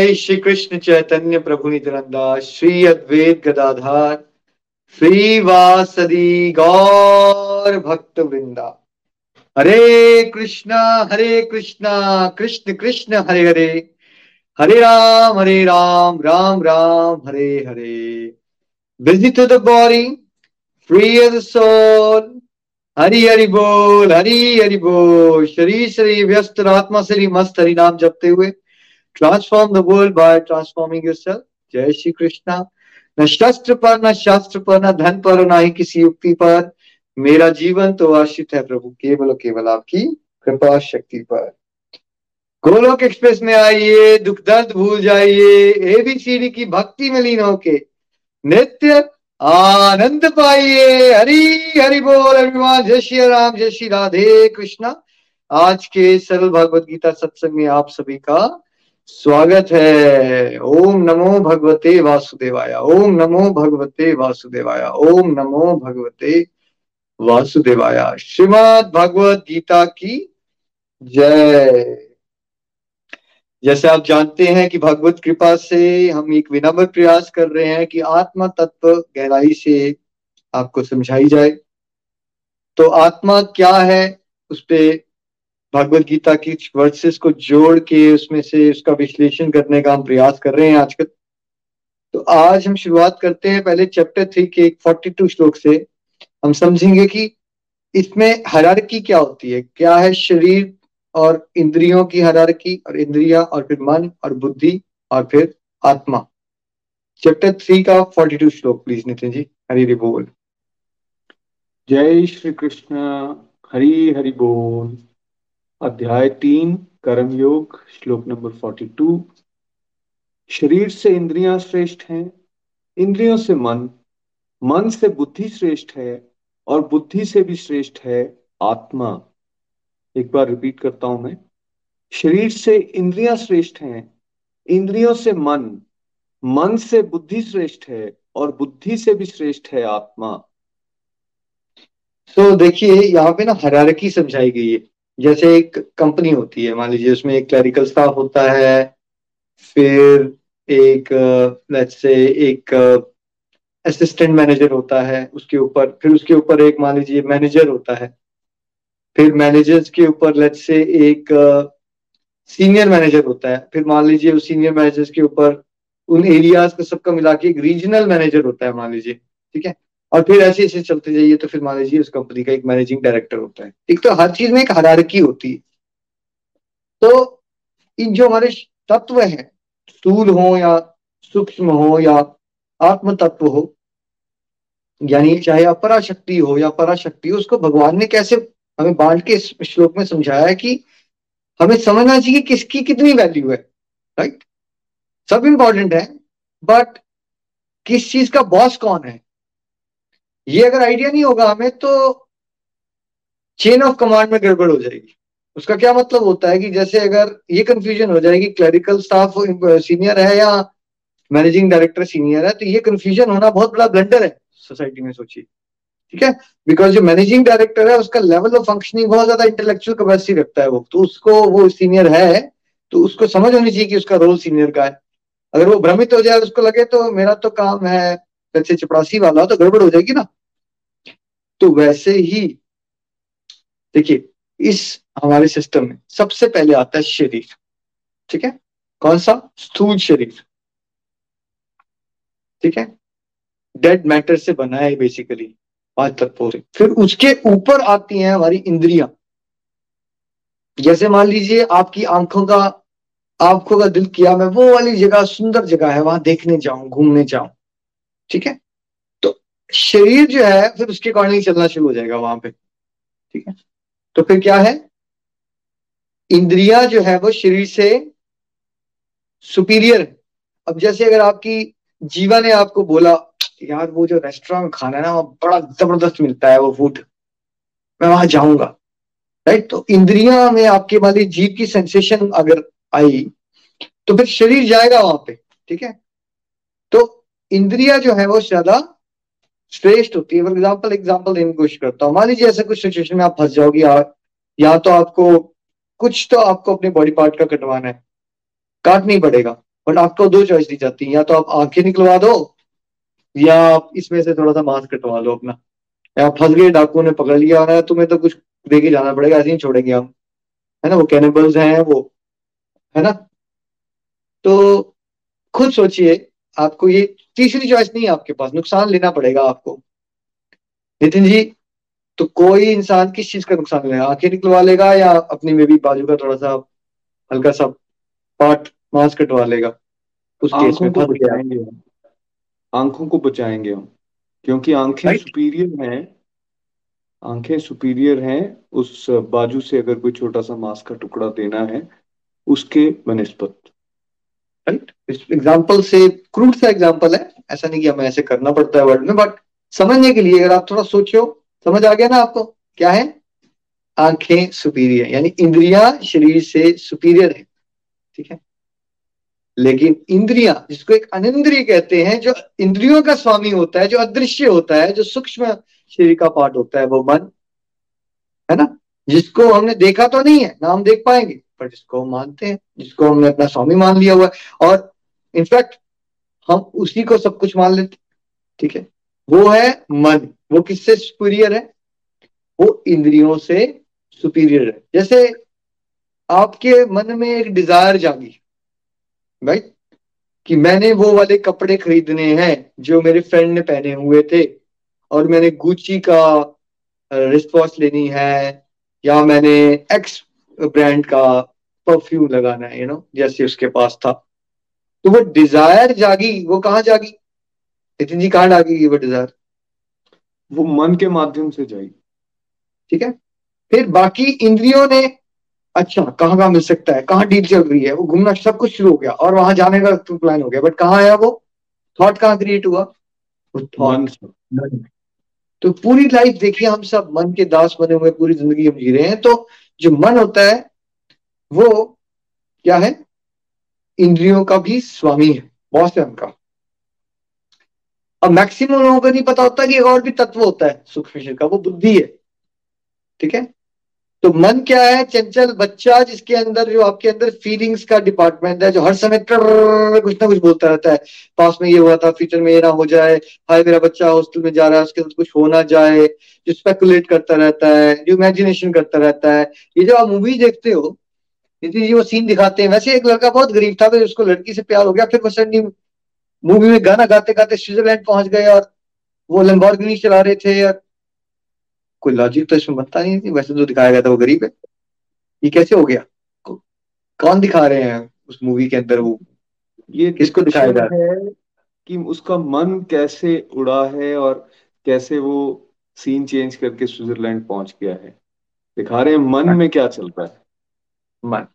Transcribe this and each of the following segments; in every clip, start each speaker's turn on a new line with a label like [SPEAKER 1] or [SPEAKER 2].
[SPEAKER 1] जय श्री कृष्ण चैतन्य प्रभु Nityananda Shri Advaita Gadadhar Shri वासदी Gaur Bhakta Vrinda Hare Krishna Hare Krishna, Krishna Krishna, Hare Hare. Hare Ram Hare Ram Ram Ram, Hare Hare. Busy to the body free as soul Hari Hari बोल, हरि हरि बोल। शरीर शरीर व्यस्त, आत्मा शरीर मस्त, हरि नाम जपते हुए। Transform the world by transforming yourself जय श्री कृष्णा न शस्त्र पर न शास्त्र पर न धन पर न ही किसी युक्ति पर मेरा जीवन तो आश्रित है प्रभु केवल केवल आपकी कृपा शक्ति पर गोलोक एक्सप्रेस में आइए दुख दर्द भूल जाइए एबीसीडी की भक्ति में लीन होके नित्य आनंद पाइए हरि हरि बोल अभिमान जय श्री राम जय श्री राधे कृष्णा आज के सरल भगवत गीता सत्संग में आप सभी का स्वागत है। ओम नमो भगवते वासुदेवाय। ओम नमो भगवते वासुदेवाय। ओम नमो भगवते वासुदेवाय। श्रीमद भगवत गीता की जय। जैसे आप जानते हैं कि भगवत कृपा से हम एक विनम्र प्रयास कर रहे हैं कि आत्मा तत्व गहराई से आपको समझाई जाए। तो आत्मा क्या है, उस पर भगवत गीता की वर्सेस को जोड़ के उसमें से उसका विश्लेषण करने का हम प्रयास कर रहे हैं आजकल। तो आज हम शुरुआत करते हैं पहले चैप्टर थ्री के फोर्टी टू श्लोक से। हम समझेंगे कि इसमें हरारकी क्या होती है? क्या है शरीर और इंद्रियों की हरारकी? और इंद्रिया और फिर मन और बुद्धि और फिर आत्मा। चैप्टर थ्री का फोर्टी टू श्लोक प्लीज़ नितिन जी। हरी बोल।
[SPEAKER 2] जय श्री कृष्ण। हरी हरि बोल। अध्याय तीन कर्म योग श्लोक नंबर फोर्टी टू शरीर से इंद्रियाँ श्रेष्ठ हैं इंद्रियों से मन। मन से बुद्धि श्रेष्ठ है और बुद्धि से भी श्रेष्ठ है आत्मा। एक बार रिपीट करता हूँ मैं। शरीर से इंद्रियाँ श्रेष्ठ हैं इंद्रियों से मन। मन से बुद्धि श्रेष्ठ है और बुद्धि से भी श्रेष्ठ है आत्मा।
[SPEAKER 1] तो so, देखिए यहाँ पे ना हरारकी समझाई गई है। जैसे एक कंपनी होती है, मान लीजिए उसमें एक क्लरिकल स्टाफ होता है, फिर एक लेट्स से एक असिस्टेंट मैनेजर होता है, उसके ऊपर, फिर उसके ऊपर एक, मान लीजिए मैनेजर होता है, फिर मैनेजर्स के ऊपर लेट्स से एक सीनियर मैनेजर होता है, फिर मान लीजिए उस सीनियर मैनेजर्स के ऊपर उन एरियाज़ का सबका मिला के एक रीजनल मैनेजर होता है, मान लीजिए, ठीक है? और फिर ऐसे ऐसे चलते जाइए तो फिर मान लीजिए उस कंपनी का एक मैनेजिंग डायरेक्टर होता है। एक तो हर चीज़ में एक हरारकी होती है। तो इन जो हमारे तत्व हैं, स्थूल हो या सूक्ष्म हो या आत्म तत्व हो, यानी चाहे अपराशक्ति हो या पराशक्ति हो, उसको भगवान ने कैसे हमें बांट के श्लोक में समझाया कि हमें समझना चाहिए कि किसकी कितनी वैल्यू है राइट सब इंपॉर्टेंट है बट किस चीज़ का बॉस कौन है? ये अगर आइडिया नहीं होगा हमें तो चेन ऑफ़ कमांड में गड़बड़ हो जाएगी। उसका क्या मतलब होता है कि जैसे अगर ये कंफ्यूजन हो जाएगी क्लरिकल स्टाफ सीनियर है या मैनेजिंग डायरेक्टर सीनियर है तो ये कंफ्यूजन होना बहुत बड़ा ब्लंडर है सोसाइटी में, सोचिए। ठीक है? बिकॉज़ जो मैनेजिंग डायरेक्टर है, उसका लेवल ऑफ़ फंक्शनिंग बहुत ज़्यादा इंटेलेक्चुअल कैपेसिटी रखता है वो। तो उसको वो सीनियर है तो उसको समझ होनी चाहिए कि उसका रोल सीनियर का है। अगर वो भ्रमित हो जाए, उसको लगे तो मेरा तो काम है जैसे चपड़ासी वाला तो गड़बड़ हो जाएगी ना। तो वैसे ही, देखिए, इस हमारे सिस्टम में सबसे पहले आता है शरीर, ठीक है? कौन सा? स्थूल शरीर। ठीक है? डेड मैटर से बना है बेसिकली पाँच तत्वों से फिर उसके ऊपर आती हैं हमारी इंद्रियाँ। जैसे मान लीजिए आपकी आँखों का आँखों का दिल किया, मैं वो वाली जगह, सुंदर जगह है, वहाँ देखने जाऊँ, घूमने जाऊँ। ठीक है? तो शरीर जो है, फिर उसके अकॉर्डिंग चलना शुरू हो जाएगा वहाँ पे। ठीक है? तो फिर क्या है? इंद्रिया जो है, वो शरीर से सुपीरियर अब जैसे अगर आपकी, जीवा ने आपको बोला, यार, वो जो रेस्टोरेंट में खाना है ना वो बड़ा ज़बरदस्त मिलता है, वो फ़ूड मैं वहाँ जाऊँगा। राइट तो इंद्रिया में आपके वाली जीव की सेंसेशन अगर आई तो फिर शरीर जाएगा वहाँ पे। ठीक है? इंद्रिया जो है वो ज़्यादा श्रेष्ठ होती है। फॉर एग्ज़ाम्पल एग्ज़ाम्पल देने की कोशिश करता हूँ। मान लीजिए ऐसा कुछ सिचुएशन में आप फंस जाओगे या, या तो आपको कुछ तो आपको अपने बॉडी पार्ट का कटवाना है। काट नहीं पड़ेगा। बट आपको दो चॉइस दी जाती है। या तो आप आँखें निकलवा दो या आप इसमें से थोड़ा सा मांस कटवा लो अपना। या फंस गए डाकू ने पकड़ लिया है तुम्हें तो कुछ दे के जाना पड़ेगा ऐसे ही छोड़ेंगे हम। है ना? वो कैनिबल्स हैं वो। है ना? तो खुद सोचिए आपको ये तीसरी चॉइस नहीं है आपके पास नुकसान लेना पड़ेगा आपको। नितिन जी तो कोई इंसान किस चीज़ का नुकसान लेगा? आँखें निकलवा लेगा या अपनी में भी बाजू का थोड़ा सा हल्का सा पार्ट मांस कटवा लेगा?
[SPEAKER 2] उस केस में बचाएँगे हम। आँखों को बचाएँगे हम क्योंकि आँखें सुपीरियर हैं। आँखें सुपीरियर हैं उस बाजू से अगर कोई छोटा सा मांस का टुकड़ा देना है उसके बनस्पत।
[SPEAKER 1] राइट एग्ज़ाम्पल से क्रूड सा एग्ज़ाम्पल है। ऐसा नहीं कि हमें ऐसे करना पड़ता है वर्ल्ड में बट समझने के लिए अगर आप थोड़ा सोचो समझ आ गया ना आपको? क्या है? आँखें सुपीरियर यानी इंद्रिया शरीर से सुपीरियर है। ठीक है? लेकिन इंद्रिया, जिसको एक अनिंद्रिय कहते हैं, जो इंद्रियों का स्वामी होता है, जो अदृश्य होता है, जो सूक्ष्म शरीर का पार्ट होता है, वो मन, है ना? जिसको हमने देखा तो नहीं है, ना हम देख पाएँगे। पर जिसको हम मानते हैं, जिसको हमने अपना स्वामी मान लिया हुआ है। और इनफैक्ट हम उसी को सब कुछ मान लेते ठीक है? वो है मन। वो किससे सुपीरियर है? वो इंद्रियों से सुपीरियर है। जैसे आपके मन में एक डिज़ायर जागी राइट कि मैंने वो वाले कपड़े खरीदने हैं जो मेरे फ्रेंड ने पहने हुए थे, और मैंने गुची का रिस्पॉन्स लेनी है, या मैंने एक्स ब्रांड का परफ्यूम लगाना है यू नो जैसे उसके पास था। तो वो डिज़ायर जागी वो कहाँ जागी? नितिन जी कहाँ जागी वो डिज़ायर
[SPEAKER 2] वो मन के माध्यम से जाएगी
[SPEAKER 1] ठीक है? फिर बाकी इंद्रियों ने अच्छा कहाँ कहाँ मिल सकता है? कहाँ डील चल रही है? वो घूमना सब कुछ शुरू हो गया और वहाँ जाने का प्लान हो गया। बट कहाँ आया वो? थॉट कहाँ क्रिएट हुआ? वो थॉट तो पूरी लाइफ देखिए हम सब मन के दास बने हुए पूरी ज़िंदगी हम जी रहे हैं। तो जो मन होता है, वो क्या है? इंद्रियों का भी स्वामी है बॉस है उनका। अब मैक्सिमम लोगों को नहीं पता होता कि एक और भी तत्व होता है, सूक्ष्म का, वो बुद्धि है। ठीक है? तो मन क्या है? चंचल बच्चा जिसके अंदर जो आपके अंदर फीलिंग्स का डिपार्टमेंट है, जो हर समय कुछ ना कुछ बोलता रहता है। पास में ये हुआ था फ्यूचर में ये ना हो जाए। हाय, मेरा बच्चा हॉस्टल में जा रहा है, उसके अंदर कुछ हो ना जाए। जो स्पेकुलेट करता रहता है, जो इमेजिनेशन करता रहता है। ये जो आप मूवी देखते हो यदि जी वो सीन दिखाते हैं, वैसे एक लड़का बहुत गरीब था, फिर उसको लड़की से प्यार हो गया, फिर वो मूवी में गाना गाते गाते स्विट्जरलैंड पहुँच गए और वो लंबोर्गिनी चला रहे थे और कोई लॉजिक तो इसमें बनता नहीं थी? वैसे जो दिखाया गया था वो गरीब है। ये कैसे हो गया? कौन दिखा रहे हैं उस मूवी के अंदर वो?
[SPEAKER 2] ये किसको दिखाया जा रहा है? कि उसका मन कैसे उड़ा है और कैसे वो सीन चेंज करके स्विट्जरलैंड पहुँच गया है। दिखा रहे हैं मन। में क्या चल रहा है?
[SPEAKER 1] मन।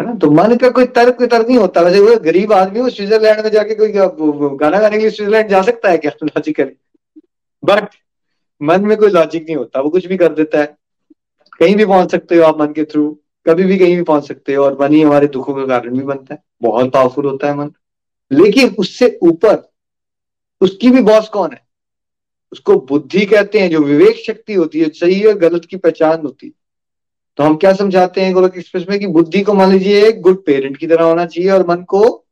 [SPEAKER 1] है ना? तो मन का कोई तर्क तर्क नहीं होता। वैसे वो गरीब आदमी वो स्विट्जरलैंड में जाके कोई गाना गाने के लिए स्विट्जरलैंड जा सकता है क्या? लॉजिकली बट मन में कोई लॉजिक नहीं होता, वो कुछ भी कर देता है। कहीं भी पहुँच सकते हो आप मन के थ्रू कभी भी कहीं भी पहुँच सकते हो और मन ही हमारे दुखों का कारण भी बनता है। बहुत पावरफुल होता है मन। लेकिन उससे ऊपर, उसकी भी बॉस कौन है? उसको बुद्धि कहते हैं, जो विवेक शक्ति होती है, सही और गलत की पहचान होती है। तो हम क्या समझाते हैं गोलक एक्सप्रेस में कि बुद्धि को मान लीजिए, एक गुड पेरेंट की तरह होना चाहिए और मन को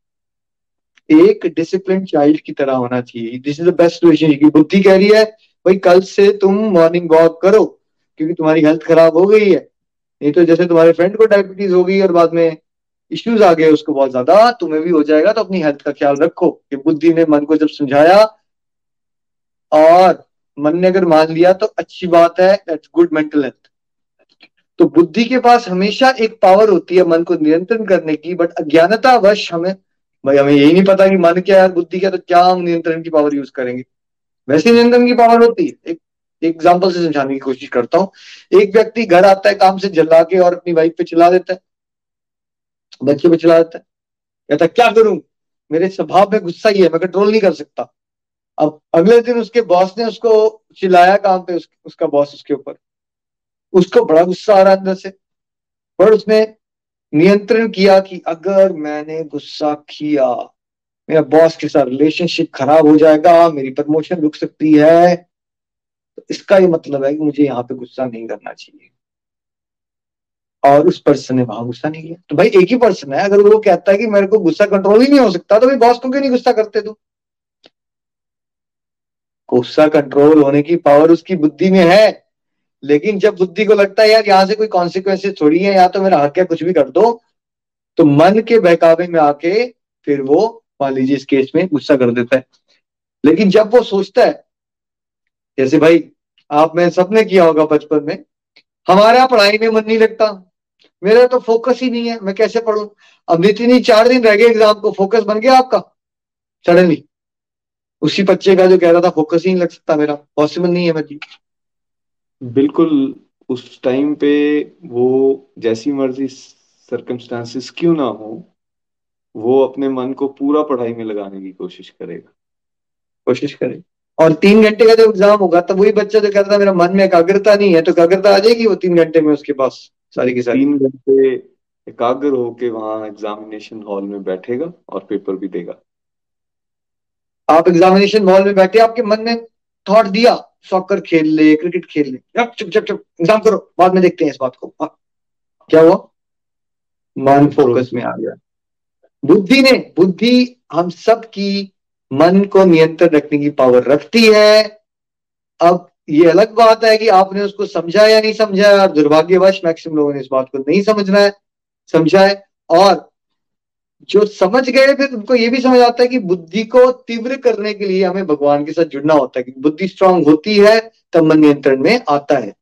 [SPEAKER 1] एक डिसिप्लिन चाइल्ड की तरह होना चाहिए। This is the best relation बुद्धि कह रही है भाई कल से तुम मॉर्निंग वॉक करो, क्योंकि तुम्हारी हेल्थ खराब हो गई है। नहीं तो जैसे तुम्हारे फ्रेंड को डायबिटीज़ हो गई और बाद में इश्यूज़ आ गए उसको बहुत ज़्यादा, तुम्हें भी हो जाएगा तो अपनी हेल्थ का ख्याल रखो। कि बुद्धि ने मन को जब समझाया, और मन ने अगर मान लिया तो अच्छी बात है दैट्स गुड मेंटल हेल्थ तो बुद्धि के पास हमेशा एक पावर होती है मन को नियंत्रण करने की बट अज्ञानता वश हमें, भाई हमें यही नहीं पता कि मन क्या है, बुद्धि क्या तो क्या हम नियंत्रण की पावर यूज़ करेंगे। वैसे नियंत्रण की पावर होती है। एक एग्ज़ाम्पल से समझाने की कोशिश करता हूँ। एक व्यक्ति घर आता है काम से जला के और अपनी वाइफ पे चिल्ला देता है। बच्चे पे चिल्ला देता है। कहता क्या करूँ? मेरे स्वभाव में गुस्सा ही है मैं कंट्रोल नहीं कर सकता। अब अगले दिन उसके बॉस ने उसको चिल्लाया काम पे उस, उसका बॉस उसके ऊपर। उसको बड़ा गुस्सा आ रहा अंदर से। पर उसने नियंत्रण किया कि अगर मैंने गुस्सा किया मेरा बॉस के साथ रिलेशनशिप खराब हो जाएगा, मेरी प्रमोशन रुक सकती है। तो इसका ये मतलब है कि मुझे यहाँ पे गुस्सा नहीं करना चाहिए। और उस पर्सन ने वहाँ गुस्सा नहीं किया। तो भाई एक ही पर्सन है, अगर वो कहता है कि मेरे को गुस्सा कंट्रोल ही नहीं हो सकता तो भाई बॉस को क्यों नहीं गुस्सा करते तू गुस्सा कंट्रोल होने की पावर उसकी बुद्धि में है। लेकिन जब बुद्धि को लगता है, यार, यहाँ से कोई कॉन्सिक्वेंसेज थोड़ी है, या तो मेरा हक है, कुछ भी कर दो। तो मन के बहकावे में आके फिर वो मान लीजिए इस केस में गुस्सा कर देता है। लेकिन जब वो सोचता है, जैसे भाई आप में सबने किया होगा बचपन में, हमारा पढ़ाई में मन नहीं लगता। मेरा तो फोकस ही नहीं है, मैं कैसे पढ़ू? अब नितिन चार दिन रह गए एग्ज़ाम को फोकस बन गया आपका सडनली उसी बच्चे का जो कह रहा था फोकस ही नहीं लग सकता मेरा पॉसिबल नहीं है मैं
[SPEAKER 2] बिल्कुल, उस टाइम पे वो जैसी मर्ज़ी सरकमस्टांसिस क्यों ना हो वो अपने मन को पूरा पढ़ाई में लगाने की कोशिश करेगा।
[SPEAKER 1] कोशिश करे और तीन घंटे का जब एग्ज़ाम होगा तब वही बच्चा जो कहता मेरा मन में एकाग्रता नहीं है तो एकाग्रता आ जाएगी वो तीन घंटे में उसके पास सारी की सारी?
[SPEAKER 2] तीन घंटे एकाग्र होके वहाँ एग्जामिनेशन हॉल में बैठेगा और पेपर भी देगा।
[SPEAKER 1] आप एग्जामिनेशन हॉल में बैठे आपके मन ने थॉट दिया सॉकर खेल ले क्रिकेट खेल ले। चुप चुप चुप एग्ज़ाम करो बाद में देखते हैं इस बात को। हाँ। क्या हुआ? मन फोकस में आ गया। बुद्धि ने, बुद्धि हम सब की मन को नियंत्रण रखने की पावर रखती है। अब ये अलग बात है कि आपने उसको समझा या नहीं समझा और दुर्भाग्यवश मैक्सिमम लोगों ने इस बात को नहीं समझना है, समझा है। और जो समझ गए, फिर उनको ये भी समझ आता है कि बुद्धि को तीव्र करने के लिए हमें भगवान के साथ जुड़ना होता है बुद्धि स्ट्रांग होती है, तब मन नियंत्रण में आता है।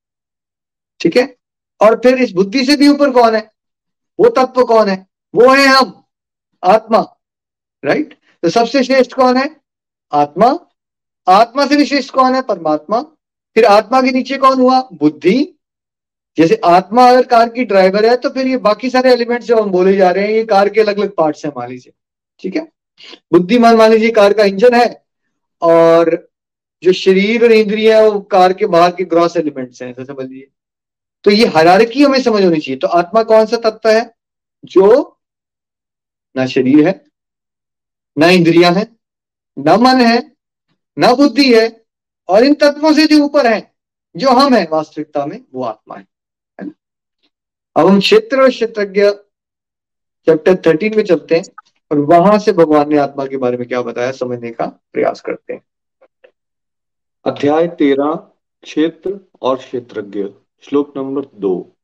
[SPEAKER 1] ठीक है? और फिर इस बुद्धि से भी ऊपर कौन है? वो तत्व कौन है? वो है हम। आत्मा राइट तो सबसे श्रेष्ठ कौन है? आत्मा। आत्मा से भी श्रेष्ठ कौन है? परमात्मा। फिर आत्मा के नीचे कौन हुआ? बुद्धि। जैसे आत्मा अगर कार की ड्राइवर है तो फिर ये बाकी सारे एलिमेंट्स जो हम बोले जा रहे हैं, ये कार के अलग अलग पार्ट्स हैं, मान लीजिए। ठीक है? बुद्धिमान मान लीजिए, कार का इंजन है, और जो शरीर और इंद्रिय है, वो कार के बाहर के ग्रॉस एलिमेंट्स हैं समझ लीजिए तो ये हरारकी हमें समझ होनी चाहिए। तो आत्मा कौन सा तत्व है? जो ना शरीर है, ना इंद्रिया है, न मन है, ना बुद्धि है, और इन तत्वों से जो ऊपर है, जो हम है, वास्तविकता में वो आत्मा है। अब हम क्षेत्र और क्षेत्रज्ञ चैप्टर थर्टीन में चलते हैं, और वहाँ से भगवान ने आत्मा के बारे में क्या बताया, समझने का प्रयास करते हैं।
[SPEAKER 2] अध्याय तेरह, क्षेत्र और क्षेत्रज्ञ, श्लोक नंबर दो।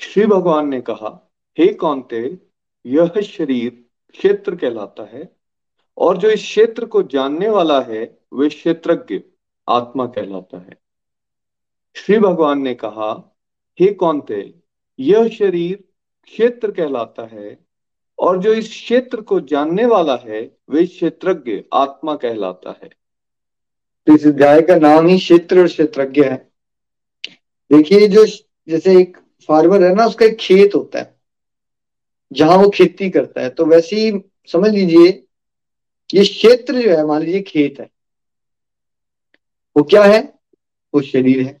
[SPEAKER 2] श्री भगवान ने कहा, हे कौनते यह शरीर क्षेत्र कहलाता है और जो इस क्षेत्र को जानने वाला है, वे क्षेत्रज्ञ, आत्मा कहलाता है। श्री भगवान ने कहा, हे कौनते, यह शरीर क्षेत्र कहलाता है और जो इस क्षेत्र को जानने वाला है, वे क्षेत्रज्ञ, आत्मा कहलाता है।
[SPEAKER 1] तो इस अध्याय का नाम ही क्षेत्र और क्षेत्रज्ञ है। देखिए, जो जैसे एक फार्मर है ना, उसका एक खेत होता है। जहाँ वो खेती करता है तो वैसे ही समझ लीजिए, ये क्षेत्र जो है, मान लीजिए खेत है, वो क्या है? वो शरीर है।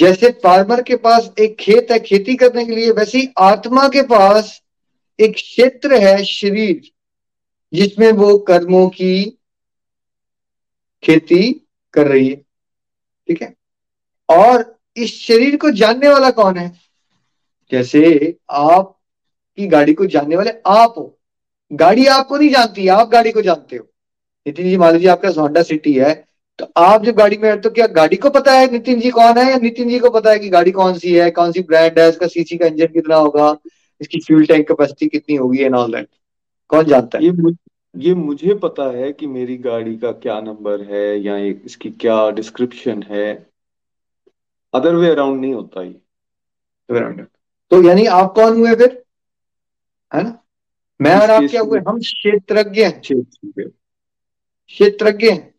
[SPEAKER 1] जैसे फार्मर के पास एक खेत है खेती करने के लिए, वैसे ही आत्मा के पास एक क्षेत्र है शरीर, जिसमें वो कर्मों की खेती कर रही है। ठीक है? और इस शरीर को जानने वाला कौन है? जैसे आप की गाड़ी को जानने वाले आप हो। गाड़ी आपको नहीं जानती आप गाड़ी को जानते हो। नितिन जी मान लीजिए आपका होंडा सिटी है। तो आप जब गाड़ी में तो क्या गाड़ी को पता है नितिन जी कौन है? या नितिन जी को पता है कि गाड़ी कौन सी है कौन सी ब्रांड है उसका सीसी का इंजन कितना होगा इसकी फ्यूल टैंक कैपेसिटी कितनी होगी एंड ऑल दैट कौन जानता है?
[SPEAKER 2] ये मुझ, ये मुझे पता है कि मेरी गाड़ी का क्या नंबर है या इसकी क्या डिस्क्रिप्शन है। अदर वे अराउंड नहीं होता ये।
[SPEAKER 1] तो यानी आप कौन हुए फिर? है ना? मैं और आप क्या हुए? हम क्षेत्रज्ञ हैं। क्षेत्रज्ञ हैं।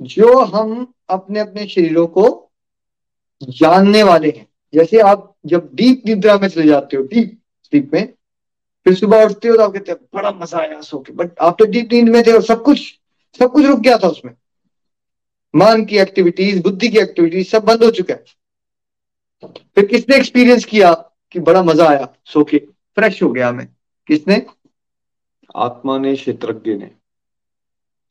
[SPEAKER 1] जो हम अपने अपने शरीरों को जानने वाले हैं। जैसे आप जब डीप निद्रा में चले जाते हो डीप स्लीप में फिर सुबह उठते हो तो आप कहते हैं बड़ा मज़ा आया सो के। बट आप तो डीप नींद में थे और सब कुछ सब कुछ रुक गया था उसमें। मान की एक्टिविटीज़ बुद्धि की एक्टिविटीज़ सब बंद हो चुका है। फिर किसने एक्सपीरियंस किया कि बड़ा मज़ा आया सो के? फ्रेश हो गया मैं। किसने?
[SPEAKER 2] आत्मा ने, क्षेत्रज्ञ ने।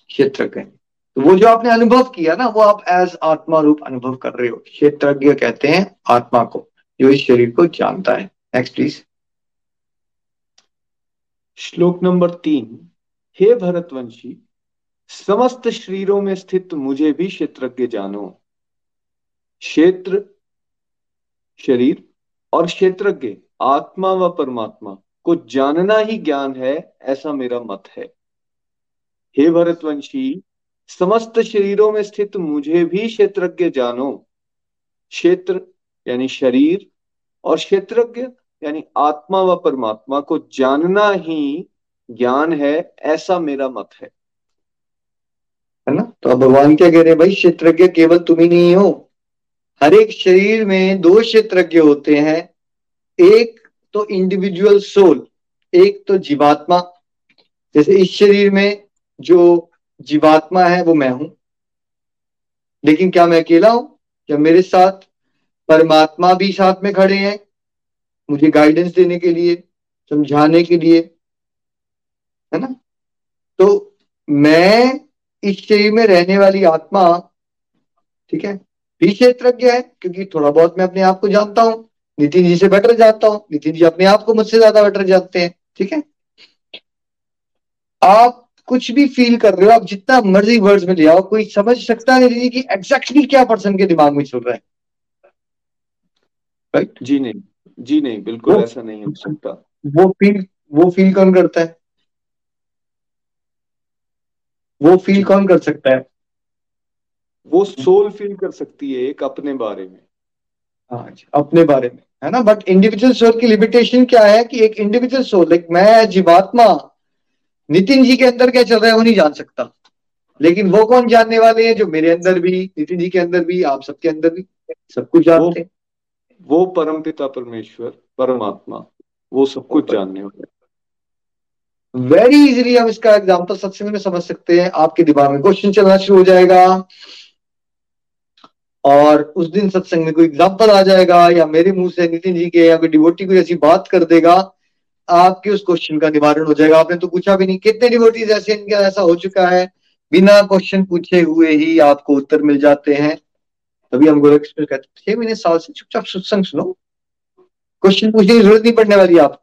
[SPEAKER 1] क्षेत्रज्ञ। तो वो जो आपने अनुभव किया ना, वो आप एज आत्मा रूप अनुभव कर रहे हो। क्षेत्रज्ञ कहते हैं आत्मा को, जो इस शरीर को जानता है। नेक्स्ट प्लीज़
[SPEAKER 2] श्लोक नंबर तीन। हे भरतवंशी, समस्त शरीरों में स्थित मुझे भी क्षेत्रज्ञ जानो। क्षेत्र, शरीर और क्षेत्रज्ञ, आत्मा व परमात्मा। को जानना ही ज्ञान है, ऐसा मेरा मत है। हे भरतवंशी, समस्त शरीरों में स्थित मुझे भी क्षेत्रज्ञ जानो। क्षेत्र यानी शरीर और क्षेत्रज्ञ यानी आत्मा व परमात्मा को जानना ही ज्ञान है, ऐसा मेरा मत है।
[SPEAKER 1] है ना? तो अब भगवान क्या कह रहे हैं, भाई, क्षेत्रज्ञ केवल तुम ही नहीं हो। हर एक शरीर में दो क्षेत्रज्ञ होते हैं। एक तो इंडिविजुअल सोल एक तो जीवात्मा। जैसे इस शरीर में जो जीवात्मा है, वो मैं हूँ। लेकिन क्या मैं अकेला हूँ? क्या मेरे साथ परमात्मा भी साथ में खड़े हैं? मुझे गाइडेंस देने के लिए, समझाने के लिए, है ना? तो मैं इस शरीर में रहने वाली आत्मा, ठीक है, भी क्षेत्रज्ञ है, क्योंकि थोड़ा बहुत मैं अपने आप को जानता हूँ। नितिन जी से बेटर जानता हूँ। नितिन जी अपने आप को मुझसे ज़्यादा बेटर जानते हैं ठीक है? आप कुछ भी फील कर रहे हो आप जितना मर्ज़ी वर्ड्स में ले आओ कोई समझ सकता नहीं कि एग्जैक्टली क्या पर्सन के दिमाग में चल रहा है।
[SPEAKER 2] राइट जी नहीं जी नहीं बिल्कुल वो, ऐसा नहीं हो सकता।
[SPEAKER 1] वो फील वो फील कौन करता है? वो फील कौन कर सकता है?
[SPEAKER 2] वो सोल फील कर सकती है एक अपने बारे में।
[SPEAKER 1] हाँ जी अपने बारे में। है ना? बट इंडिविजुअल सोल की लिमिटेशन क्या है कि एक इंडिविजुअल सोल लाइक मैं जीवात्मा नितिन जी के अंदर क्या चल रहा है वो नहीं जान सकता। लेकिन वो कौन जानने वाले हैं जो मेरे अंदर भी नितिन जी के अंदर भी आप सबके अंदर भी? सब कुछ जानते हैं।
[SPEAKER 2] वो परम पिता परमेश्वर परमात्मा वो सब कुछ जानने वाले
[SPEAKER 1] वेरी इजीली हम इसका एग्ज़ाम्पल सत्संग में समझ सकते हैं। आपके दिमाग में क्वेश्चन चलना शुरू हो जाएगा। और उस दिन सत्संग में कोई एग्ज़ाम्पल आ जाएगा, या मेरे मुँह से नितिन जी के, या कोई डिवोटी कोई ऐसी बात कर देगा, आपके उस क्वेश्चन का निवारण हो जाएगा। आपने तो पूछा भी नहीं, कितने डिवोटीज ऐसे इनका ऐसा हो चुका है। बिना क्वेश्चन पूछे हुए ही आपको उत्तर मिल जाते हैं। तभी हम गोरख कहते छह महीने साल से चुपचाप सत्संग सुनो। क्वेश्चन पूछने की ज़रूरत नहीं पड़ने वाली आप।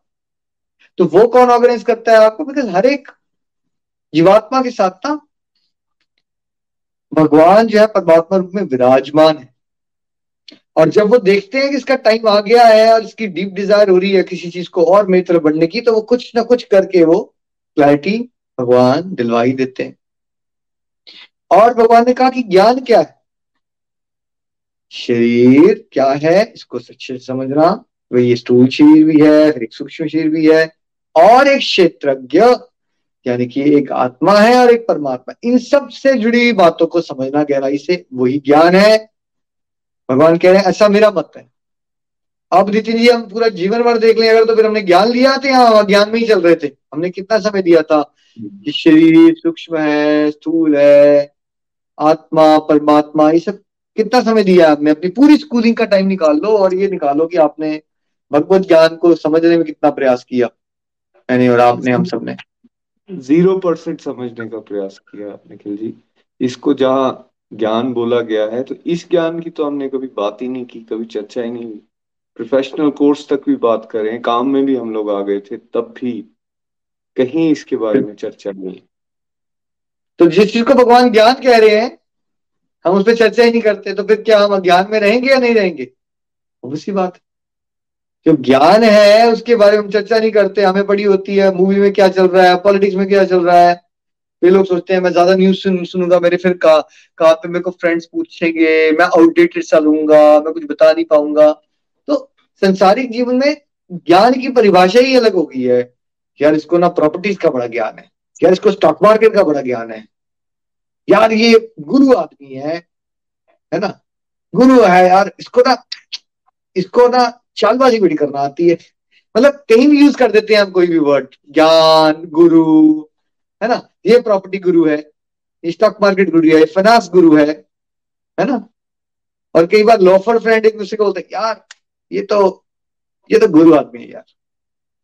[SPEAKER 1] तो वो कौन ऑर्गेनाइज करता है आपको? बिकॉज़ हर एक जीवात्मा के साथ ना भगवान जो है परमात्मा रूप में विराजमान है। और जब वो देखते हैं कि इसका टाइम आ गया है और इसकी डीप डिज़ायर हो रही है किसी चीज़ को और मेरी तरफ़ बढ़ने की तो वो कुछ ना कुछ करके वो क्लैरिटी भगवान दिलवाई देते हैं। और भगवान ने कहा कि ज्ञान क्या है? शरीर क्या है? इसको सच्चे समझना वही स्थूल शरीर भी है, फिर एक सूक्ष्म शरीर भी है और एक क्षेत्रज्ञ। यानी कि एक आत्मा है और एक परमात्मा। इन सबसे जुड़ी बातों को समझना, गहराई से, वही ज्ञान है। भगवान कह रहे हैं, ऐसा मेरा मत है। अब नितिन जी, हम पूरा जीवन भर देख लें, अगर तो फिर हमने ज्ञान लिया था यहाँ ज्ञान में ही चल रहे थे। हमने कितना समय दिया था कि शरीर सूक्ष्म है, स्थूल है, आत्मा, परमात्मा, ये सब कितना समय दिया आपने अपनी पूरी स्कूलिंग का टाइम निकाल लो और ये निकालो कि आपने भगवत ज्ञान को समझने में कितना प्रयास किया। यानी और आपने, हम सबने।
[SPEAKER 2] ज़ीरो परसेंट समझने का प्रयास किया निखिल जी। इसको जहाँ ज्ञान बोला गया है तो इस ज्ञान की तो हमने कभी बात ही नहीं की, कभी चर्चा ही नहीं हुई। प्रोफेशनल कोर्स तक भी बात करें, काम में भी हम लोग आ गए थे, तब भी कहीं इसके बारे में चर्चा नहीं।
[SPEAKER 1] तो जिस चीज़ को भगवान ज्ञान कह रहे हैं, हम उस पर चर्चा ही नहीं करते तो फिर क्या हम अज्ञान में रहेंगे या नहीं रहेंगे? बात जो ज्ञान है उसके बारे में हम चर्चा नहीं करते हमें पड़ी होती है मूवी में क्या चल रहा है पॉलिटिक्स में क्या चल रहा है। वे लोग सोचते हैं मैं ज़्यादा न्यूज़ सुन, सुनूँगा मेरे फिर का कहा पे मेरे को फ्रेंड्स पूछेंगे मैं आउटडेटेड चलूँगा मैं कुछ बता नहीं पाऊँगा। तो संसारिक जीवन में ज्ञान की परिभाषा ही अलग हो गई है यार इसको ना प्रॉपर्टीज़ का बड़ा ज्ञान है यार इसको स्टॉक मार्केट का बड़ा ज्ञान है। यार ये गुरु आदमी है है ना? गुरु है यार इसको ना इसको ना चालबाजी बड़ी करना आती है। मतलब कहीं भी यूज़ कर देते हैं हम कोई भी वर्ड ज्ञान, गुरु, है ना? ये प्रॉपर्टी गुरु है। स्टॉक मार्केट गुरु है फाइनेंस गुरु है है ना? और कई बार लॉफर फ्रेंड एक दूसरे को बोलते यार, ये तो ये तो गुरु आदमी है यार।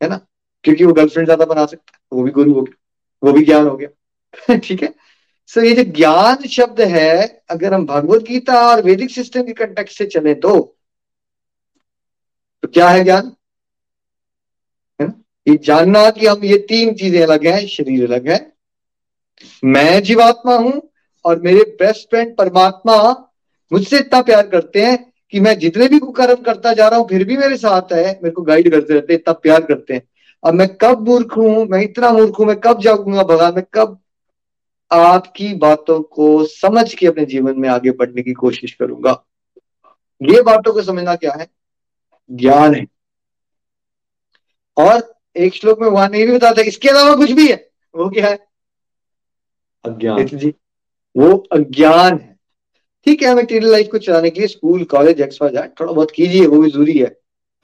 [SPEAKER 1] है ना? क्योंकि वो गर्लफ्रेंड ज़्यादा बना सकता है। वो भी गुरु हो गया। वो भी ज्ञान हो गया। ठीक है? सो ये जो ज्ञान शब्द है, अगर हम भगवत गीता और वैदिक सिस्टम के कंटेक्ट से चले तो क्या है ज्ञान? है ना? ये जानना कि हम ये तीन चीज़ें अलग हैं, शरीर अलग है। मैं जीवात्मा हूँ और मेरे बेस्ट फ्रेंड परमात्मा मुझसे इतना प्यार करते हैं कि मैं जितने भी कुकर्म करता जा रहा हूँ, फिर भी मेरे साथ है, मेरे को गाइड करते रहते हैं, इतना प्यार करते हैं। अब मैं कब मूर्ख हूँ? मैं इतना मूर्ख हूँ, मैं कब जागूँगा भगवान? मैं कब आपकी बातों को समझ के अपने जीवन में आगे बढ़ने की कोशिश करूँगा? ये बातों को समझना क्या है? ज्ञान है। और एक श्लोक में वहाँ नहीं भी बताता इसके अलावा कुछ भी है। वो क्या है?
[SPEAKER 2] अज्ञान।
[SPEAKER 1] जी। वो अज्ञान है। ठीक है मटेरियल लाइफ को चलाने के लिए स्कूल कॉलेज एक्सवा जाए थोड़ा बहुत कीजिए वो भी ज़रूरी है।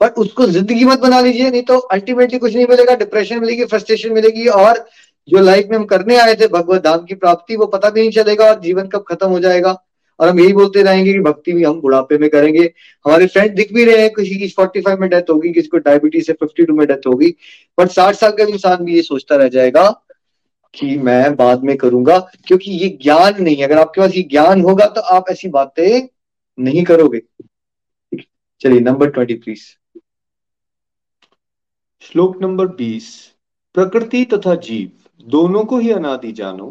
[SPEAKER 1] पर उसको ज़िंदगी मत बना लीजिए नहीं तो अल्टीमेटली कुछ नहीं मिलेगा डिप्रेशन मिलेगी फ्रस्ट्रेशन मिलेगी और जो लाइफ में हम करने आए थे भगवत धाम की प्राप्ति वो पता भी नहीं चलेगा और जीवन कब खत्म हो जाएगा। और हम यही बोलते रहेंगे कि भक्ति भी हम बुढ़ापे में करेंगे। हमारे फ्रेंड दिख भी रहे हैं, किसी की फोर्टी फाइव में डेथ होगी, किसी को डायबिटीज़ से फिफ्टी टू में डेथ होगी बट साठ साल का इंसान भी ये सोचता रह जाएगा कि मैं बाद में करूँगा, क्योंकि ये ज्ञान नहीं है। अगर आपके पास ये ज्ञान होगा तो आप ऐसी बातें नहीं करोगे। चलिए नंबर ट्वेंटी प्लीज़
[SPEAKER 2] श्लोक नंबर बीस। प्रकृति तथा जीव, दोनों को ही अनादि जानो।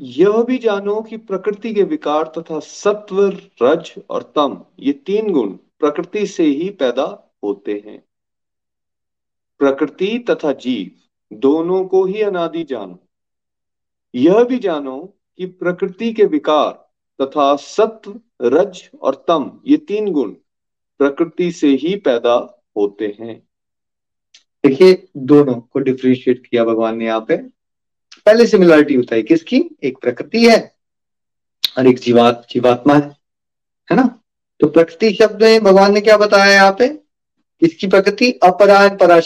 [SPEAKER 2] यह भी जानो कि प्रकृति के विकार तथा सत्व, रज और तम, ये तीन गुण प्रकृति से ही पैदा होते हैं। प्रकृति तथा जीव, दोनों को ही अनादि जानो। यह भी जानो कि प्रकृति के विकार तथा सत्व, रज और तम, ये तीन गुण प्रकृति से ही पैदा होते हैं।
[SPEAKER 1] देखिए, दोनों को डिफ्रेंशिएट किया भगवान ने यहाँ पे। पहले सिमिलरिटी होता है किसकी एक प्रकृति है और एक जीवात जीवात्मा है है ना? तो प्रकृति शब्द में भगवान ने क्या बताया यहाँ पे? किसकी प्रकृति अपरा, परा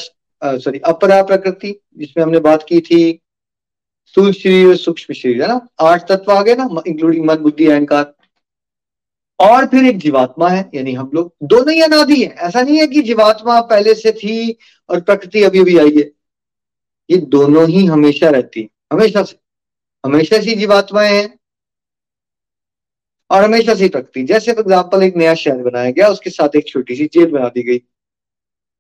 [SPEAKER 1] सॉरी अपरा प्रकृति, जिसमें हमने बात की थी, स्थूल शरीर सूक्ष्म शरीर, है ना? आठ तत्व आ गए ना इंक्लूडिंग मन, बुद्धि, अहंकार। और फिर एक जीवात्मा है, यानी हम लोग। दोनों ही अनादि है। ऐसा नहीं है कि जीवात्मा पहले से थी और प्रकृति अभी अभी आई है। ये दोनों ही हमेशा रहती है। हमेशा से हमेशा से जीवात्माएँ हैं। और हमेशा से प्रकृति जैसे फॉर एग्ज़ाम्पल एक नया शहर बनाया गया, उसके साथ एक छोटी सी जेल बना दी गई।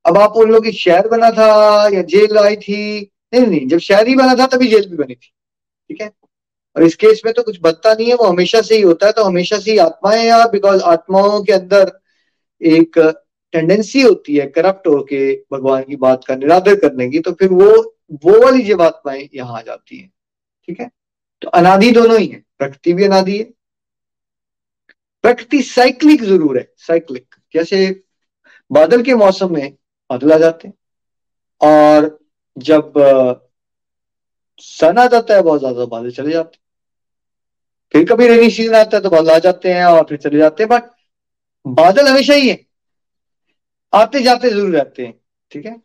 [SPEAKER 1] अब आप उन लोग शहर बना था, या जेल आई थी? नहीं नहीं, जब शहर ही बना था, तभी जेल भी बनी थी। ठीक है? और इस केस में तो कुछ बदता नहीं है, वो हमेशा से ही होता है तो हमेशा से ही आत्माएँ यार बिकॉज़ आत्माओं के अंदर एक टेंडेंसी होती है करप्ट होके, भगवान की बात का निरादर करने की तो फिर वो वो वाली जो आत्माएँ यहाँ आ जाती है, ठीक है? तो अनादि दोनों ही है, प्रकृति भी अनादि है। प्रकृति साइक्लिक ज़रूर है साइक्लिक जैसे बादल के मौसम में बादल आ जाते हैं, और जब सन आ जाता है, बहुत ज़्यादा बादल चले जाते हैं। फिर कभी रेनी सीज़न आता है तो बादल आ जाते हैं और फिर चले जाते हैं बट बादल हमेशा ही है। आते जाते ज़रूर रहते हैं, ठीक है?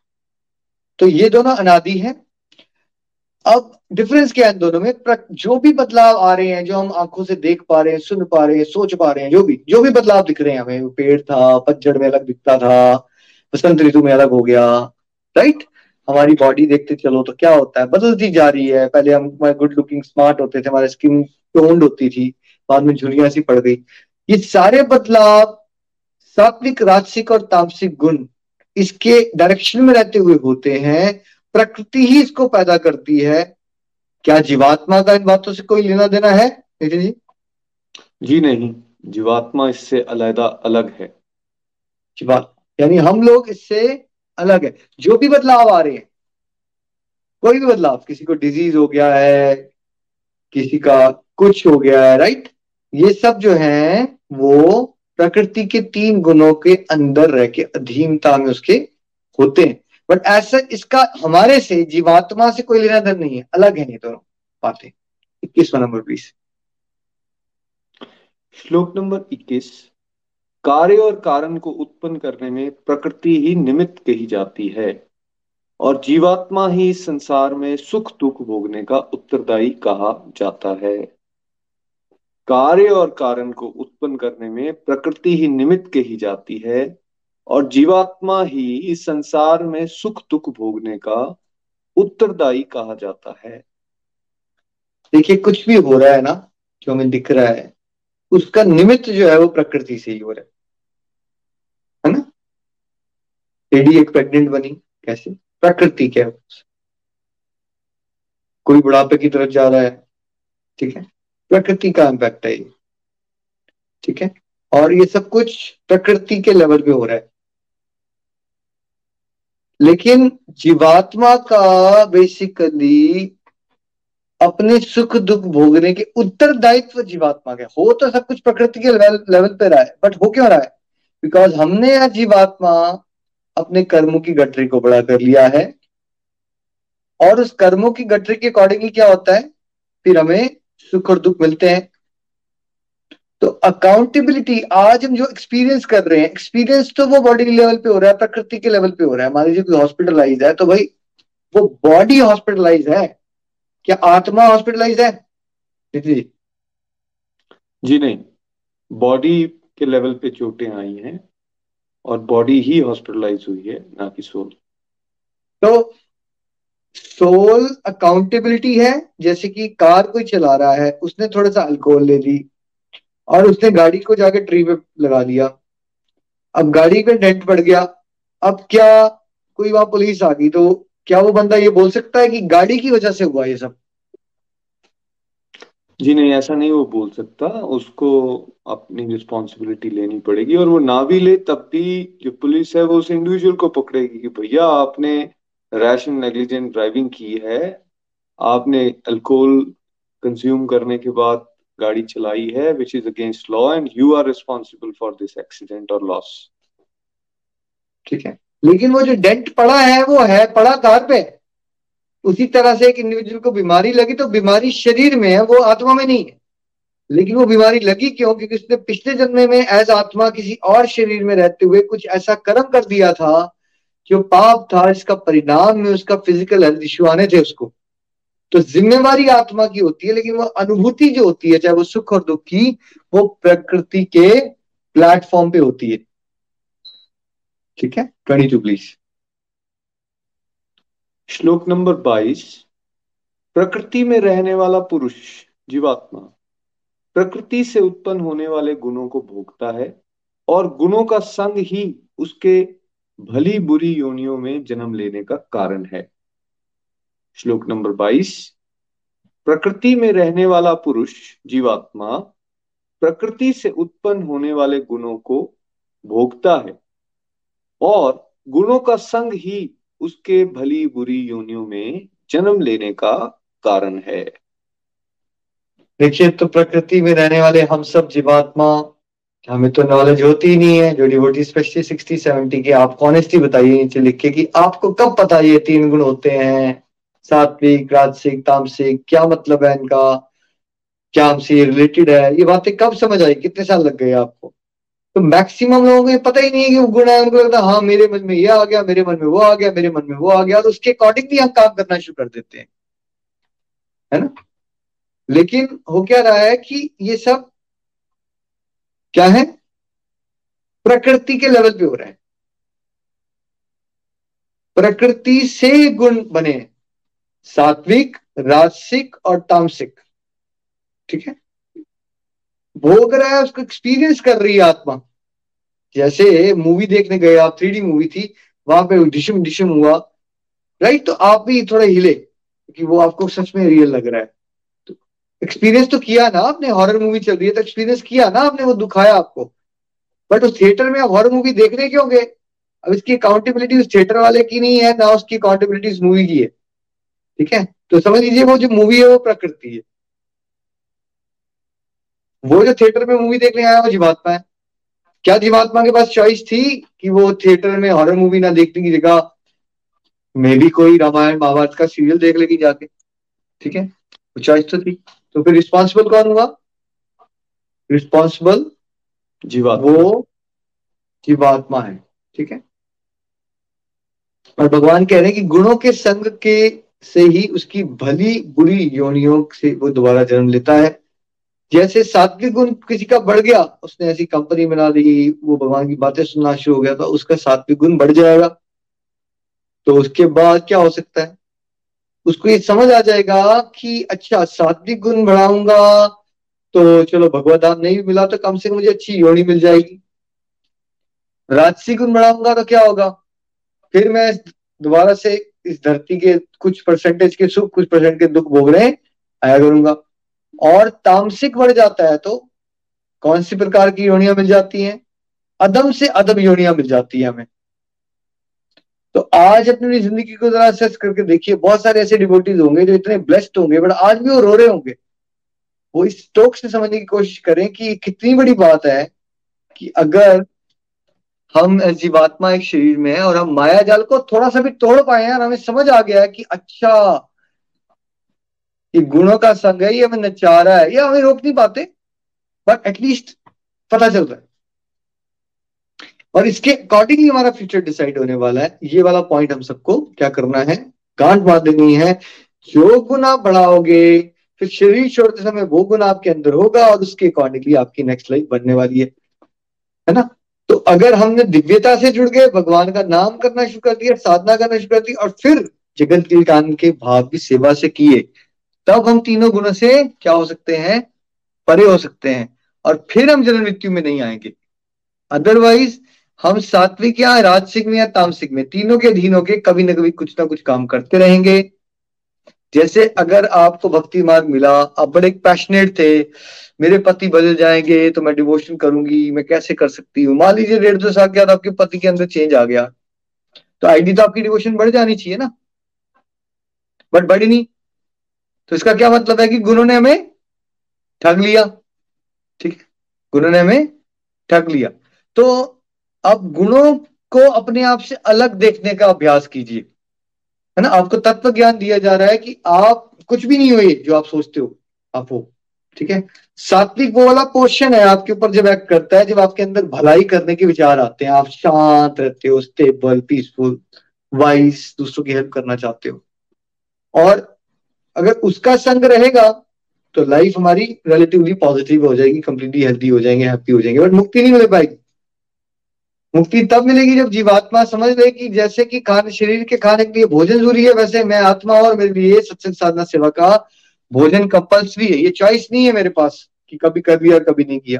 [SPEAKER 1] तो ये दोनों अनादि है। अब डिफरेंस क्या है दोनों में? जो भी बदलाव आ रहे हैं, जो हम आँखों से देख पा रहे हैं, सुन पा रहे हैं, सोच पा रहे हैं, जो भी जो भी बदलाव दिख रहे हैं, हमें, पेड़ था, पतझड़ में अलग दिखता था, बसंत ऋतु में अलग हो गया राइट हमारी बॉडी देखते चलो तो क्या होता है? बदलती जा रही है। पहले हम गुड लुकिंग स्मार्ट होते थे, हमारी स्किन टोन्ड होती थी, बाद में झुरियाँ सी पड़ गई। ये सारे बदलाव सात्विक, राजसिक और तामसिक गुण इसके डायरेक्शन में रहते हुए होते हैं प्रकृति ही इसको पैदा करती है। क्या जीवात्मा का इन बातों से कोई लेना देना है नितिन जी?
[SPEAKER 2] जी नहीं जीवात्मा इससे अलहदा अलग है।
[SPEAKER 1] जीवात्मा यानी हम लोग इससे अलग है। जो भी बदलाव आ रहे हैं कोई भी बदलाव किसी को डिज़ीज़ हो गया है किसी का कुछ हो गया है राइट ये सब जो है वो प्रकृति के तीन गुणों के अंदर रह के, अधीनता में उसके होते हैं। बट ऐसा इसका हमारे से, जीवात्मा से कोई लेना देना नहीं है। अलग है नहीं दोनों बातें। इक्कीसवा नंबर प्लीज़
[SPEAKER 2] श्लोक नंबर इक्कीस। कार्य और कारण को उत्पन्न करने में प्रकृति ही निमित्त कही जाती है, और जीवात्मा ही संसार में सुख दुख भोगने का उत्तरदायी कहा जाता है। कार्य और कारण को उत्पन्न करने में प्रकृति ही निमित्त कही जाती है और जीवात्मा ही इस संसार में सुख दुख भोगने का उत्तरदायी कहा जाता है।
[SPEAKER 1] देखिए, कुछ भी हो रहा है ना, जो हमें दिख रहा है, उसका निमित्त जो है वो प्रकृति से ही हो रहा है। है ना? लेडी एक प्रेग्नेंट बनी, कैसे? प्रकृति क्या है कोई बुढ़ापे की तरफ़ जा रहा है, ठीक है? प्रकृति का इम्पैक्ट है ये। ठीक है? और ये सब कुछ प्रकृति के लेवल पे हो रहा है। लेकिन जीवात्मा का बेसिकली अपने सुख दुख भोगने के उत्तरदायित्व जीवात्मा के हो। तो सब कुछ प्रकृति के लेवल पे रहा है बट हो क्यों रहा है? बिकॉज़ हमने या जीवात्मा अपने कर्मों की गठरी को बड़ा कर लिया है। और उस कर्मों की गठरी के अकॉर्डिंगली क्या होता है? फिर हमें सुख और दुख मिलते हैं। तो अकाउंटेबिलिटी आज हम जो एक्सपीरियंस कर रहे हैं एक्सपीरियंस तो वो बॉडी लेवल पे हो रहा है प्रकृति के लेवल पे हो रहा है। मान लीजिए कोई हॉस्पिटलाइज है तो भाई वो बॉडी हॉस्पिटलाइज है। क्या आत्मा हॉस्पिटलाइज है? जी।
[SPEAKER 2] जी नहीं। बॉडी के लेवल पे चोटें आई हैं और बॉडी ही हॉस्पिटलाइज हुई है ना कि सोल
[SPEAKER 1] तो सोल अकाउंटेबिलिटी है, जैसे कि कार कोई चला रहा है, उसने थोड़ा सा अल्कोहल ले ली और उसने गाड़ी को जाके ट्री पे लगा दिया अब गाड़ी पे डेंट पड़ गया, अब क्या कोई वहाँ पुलिस आ गई तो क्या वो बंदा ये बोल सकता है कि गाड़ी की वजह से हुआ ये सब?
[SPEAKER 2] जी नहीं, ऐसा नहीं वो बोल सकता, उसको अपनी रिस्पॉन्सिबिलिटी लेनी पड़ेगी और वो ना भी ले, तब भी जो पुलिस है वो उस इंडिविजुअल को पकड़ेगी कि भैया आपने रैशन नेग्लिजेंट ड्राइविंग की है। आपने अल्कोहल कंज्यूम करने के बाद गाड़ी चलाई है which is against law and you are responsible for this accident और लॉस
[SPEAKER 1] ठीक है? लेकिन वो जो डेंट पड़ा है, वो है पड़ा कार पे? उसी तरह से एक इंडिविजुअल को बीमारी लगी तो बीमारी शरीर में है, वो आत्मा में नहीं है। लेकिन वो बीमारी लगी क्यों? क्योंकि उसने पिछले जन्म में एज आत्मा किसी और शरीर में रहते हुए कुछ ऐसा कर्म कर दिया था जो पाप था, इसका परिणाम में उसका फ़िज़िकल हेल्थ इश्यू आने थे उसको। तो जिम्मेवारी आत्मा की होती है, लेकिन वो अनुभूति जो होती है, चाहे वो सुख और दुख की, वो प्रकृति के प्लेटफॉर्म पे होती है। ठीक है? ट्वेंटी टू प्लीज़
[SPEAKER 2] श्लोक नंबर बाईस। प्रकृति में रहने वाला पुरुष, जीवात्मा, प्रकृति से उत्पन्न होने वाले गुणों को भोगता है, और गुणों का संग ही उसके भली बुरी योनियों में जन्म लेने का कारण है। श्लोक नंबर बाईस, प्रकृति में रहने वाला पुरुष, जीवात्मा, प्रकृति से उत्पन्न होने वाले गुणों को भोगता है और गुणों का संग ही उसके भली बुरी योनियों में जन्म लेने का कारण है।
[SPEAKER 1] देखिए तो प्रकृति में रहने वाले हम सब जीवात्मा हमें तो नॉलेज होती ही नहीं है, जो डिवोटी स्पेशली सिक्सटी सेवेंटी की, आप ऑनेस्टी बताइए नीचे लिख के कि आपको कब पता ये तीन गुण होते हैं? सात्विक, राजसिक, तामसिक, क्या मतलब है इनका? क्या हमसे रिलेटेड है? ये बातें कब समझ आई? कितने साल लग गए आपको? तो मैक्सिमम लोगों को ये पता ही नहीं है कि वो गुण है, उनको लगता है हाँ मेरे मन में ये आ गया, मेरे मन में वो आ गया, मेरे मन में वो आ गया और उसके अकॉर्डिंग भी हम काम करना शुरू कर देते हैं। है ना? लेकिन हो क्या रहा है कि ये सब क्या है? प्रकृति के लेवल पे हो रहा है। प्रकृति से गुण बने सात्विक, राजसिक और तामसिक। ठीक है? भोग रहा है उसको एक्सपीरियंस कर रही है आत्मा, जैसे मूवी देखने गए आप थ्री डी मूवी थी, वहाँ पे डिशम डिशम हुआ राइट तो आप भी थोड़ा हिले, कि वो आपको सच में रियल लग रहा है। एक्सपीरियंस तो किया ना आपने हॉरर मूवी चल रही है तो एक्सपीरियंस किया ना आपने, वो दुखाया आपको। बट उस थिएटर में आप हॉरर मूवी देखने क्यों गए? अब इसकी अकाउंटेबिलिटी उस थिएटर वाले की नहीं है, ना उसकी अकाउंटेबिलिटी उस मूवी की है। ठीक है? तो समझ लीजिए वो जो मूवी है वो प्रकृति है। वो जो थिएटर में मूवी देखने आया, वो जीवात्मा है। क्या जीवात्मा के पास चॉइस थी कि वो थिएटर में हॉरर मूवी ना देखने की जगह मे भी कोई रामायण, महाभारत का सीरियल देख लेगी जाके? ठीक है? वो चॉइस तो थी। तो फिर रिस्पॉन्सिबल कौन हुआ? रिस्पॉन्सिबल
[SPEAKER 2] जीवात्मा।
[SPEAKER 1] वो जीवात्मा है ठीक है? और भगवान कह रहे हैं कि गुणों के संग के से ही उसकी भली बुरी योनियों से वो दोबारा जन्म लेता है। जैसे सात्विक गुण किसी का बढ़ गया उसने ऐसी कंपनी बना दी वो भगवान की बातें सुनना शुरू हो गया तो उसका सात्विक गुण बढ़ जाएगा। तो उसके बाद क्या हो सकता है? उसको ये समझ आ जाएगा कि अच्छा सात्विक गुण बढ़ाऊँगा तो चलो भगवत धाम नहीं मिला तो कम से कम मुझे अच्छी योनि मिल जाएगी। राजसी गुण बढ़ाऊँगा तो क्या होगा? फिर मैं दोबारा से इस धरती के कुछ परसेंटेज के सुख, कुछ परसेंट के दुख भोग रहे आया करूँगा। और तामसिक बढ़ जाता है तो कौन सी प्रकार की योनियाँ मिल जाती हैं? अदम से अदम योनियाँ मिल जाती है हमें। तो आज अपनी ज़िंदगी को जरा असेस करके देखिए, बहुत सारे ऐसे डिवोटीज होंगे जो इतने ब्लेस्ड होंगे बट आज भी वो रो रहे होंगे। वो इस टोक से समझने की कोशिश करें कि कितनी बड़ी बात है कि अगर हम जीवात्मा एक शरीर में है और हम माया जाल को थोड़ा सा भी तोड़ पाए हैं और हमें समझ आ गया है कि अच्छा ये गुणों का संग है, ये हमें नचारा है, ये हमें रोक नहीं पाते बट एटलीस्ट पता चलता है। और इसके अकॉर्डिंगली हमारा फ्यूचर डिसाइड होने वाला है। ये वाला पॉइंट हम सबको क्या करना है? गांठ बाँध देनी है। जो आप बढ़ाओगे, फिर शरीर छोड़ते समय वो गुण आपके अंदर होगा और उसके अकॉर्डिंगली आपकी नेक्स्ट लाइफ बनने वाली है। है ना? तो अगर हमने दिव्यता से जुड़ गए, भगवान का नाम करना शुरू कर दिया, साधना करना शुरू कर दी और फिर जगत के कान के भाव की सेवा से किए, तब हम तीनों गुणों से क्या हो सकते हैं? परे हो सकते हैं। और फिर हम जन्म मृत्यु में नहीं आएँगे। अदरवाइज़ हम सात्विक या राजसिक में या तामसिक में, तीनों के अधीन होके कभी ना कभी कुछ ना कुछ काम करते रहेंगे। जैसे अगर आपको भक्ति मार्ग मिला, आप बड़े पैशनेट थे, मेरे पति बदल जाएँगे तो मैं डिवोशन करूँगी, मैं कैसे कर सकती हूँ? मान लीजिए डेढ़ दो साल के बाद आपके पति के अंदर चेंज आ गया तो आईडी तो आपकी डिवोशन बढ़ जानी चाहिए ना? बट बढ़ी नहीं। तो इसका क्या मतलब है कि गुरु ने हमें ठग लिया? ठीक। गुरु ने हमें ठग लिया। तो अब गुणों को अपने आप से अलग देखने का अभ्यास कीजिए। है ना? आपको तत्व ज्ञान दिया जा रहा है कि आप कुछ भी नहीं हुए जो आप सोचते हो, आप हो। ठीक है? सात्विक वो वाला पोर्शन है आपके ऊपर जब एक्ट करता है, जब आपके अंदर भलाई करने के विचार आते हैं, आप शांत रहते हो स्टेबल पीसफुल वाइस दूसरों की हेल्प करना चाहते हो। और अगर उसका संग रहेगा तो लाइफ हमारी रिलेटिवली पॉजिटिव हो जाएगी कंप्लीटली हेल्थी हो जाएँगे हैप्पी हो जाएँगे बट मुक्ति नहीं मिल पाएगी। मुक्ति तब मिलेगी जब जीवात्मा समझ ले कि जैसे कि खाने शरीर के खाने के लिए भोजन ज़रूरी है, वैसे मैं आत्मा और मेरे लिए सत्संग साधना सेवा का भोजन कंपल्सरी है। ये चॉइस नहीं है मेरे पास कि कभी कर लिया और कभी नहीं किया।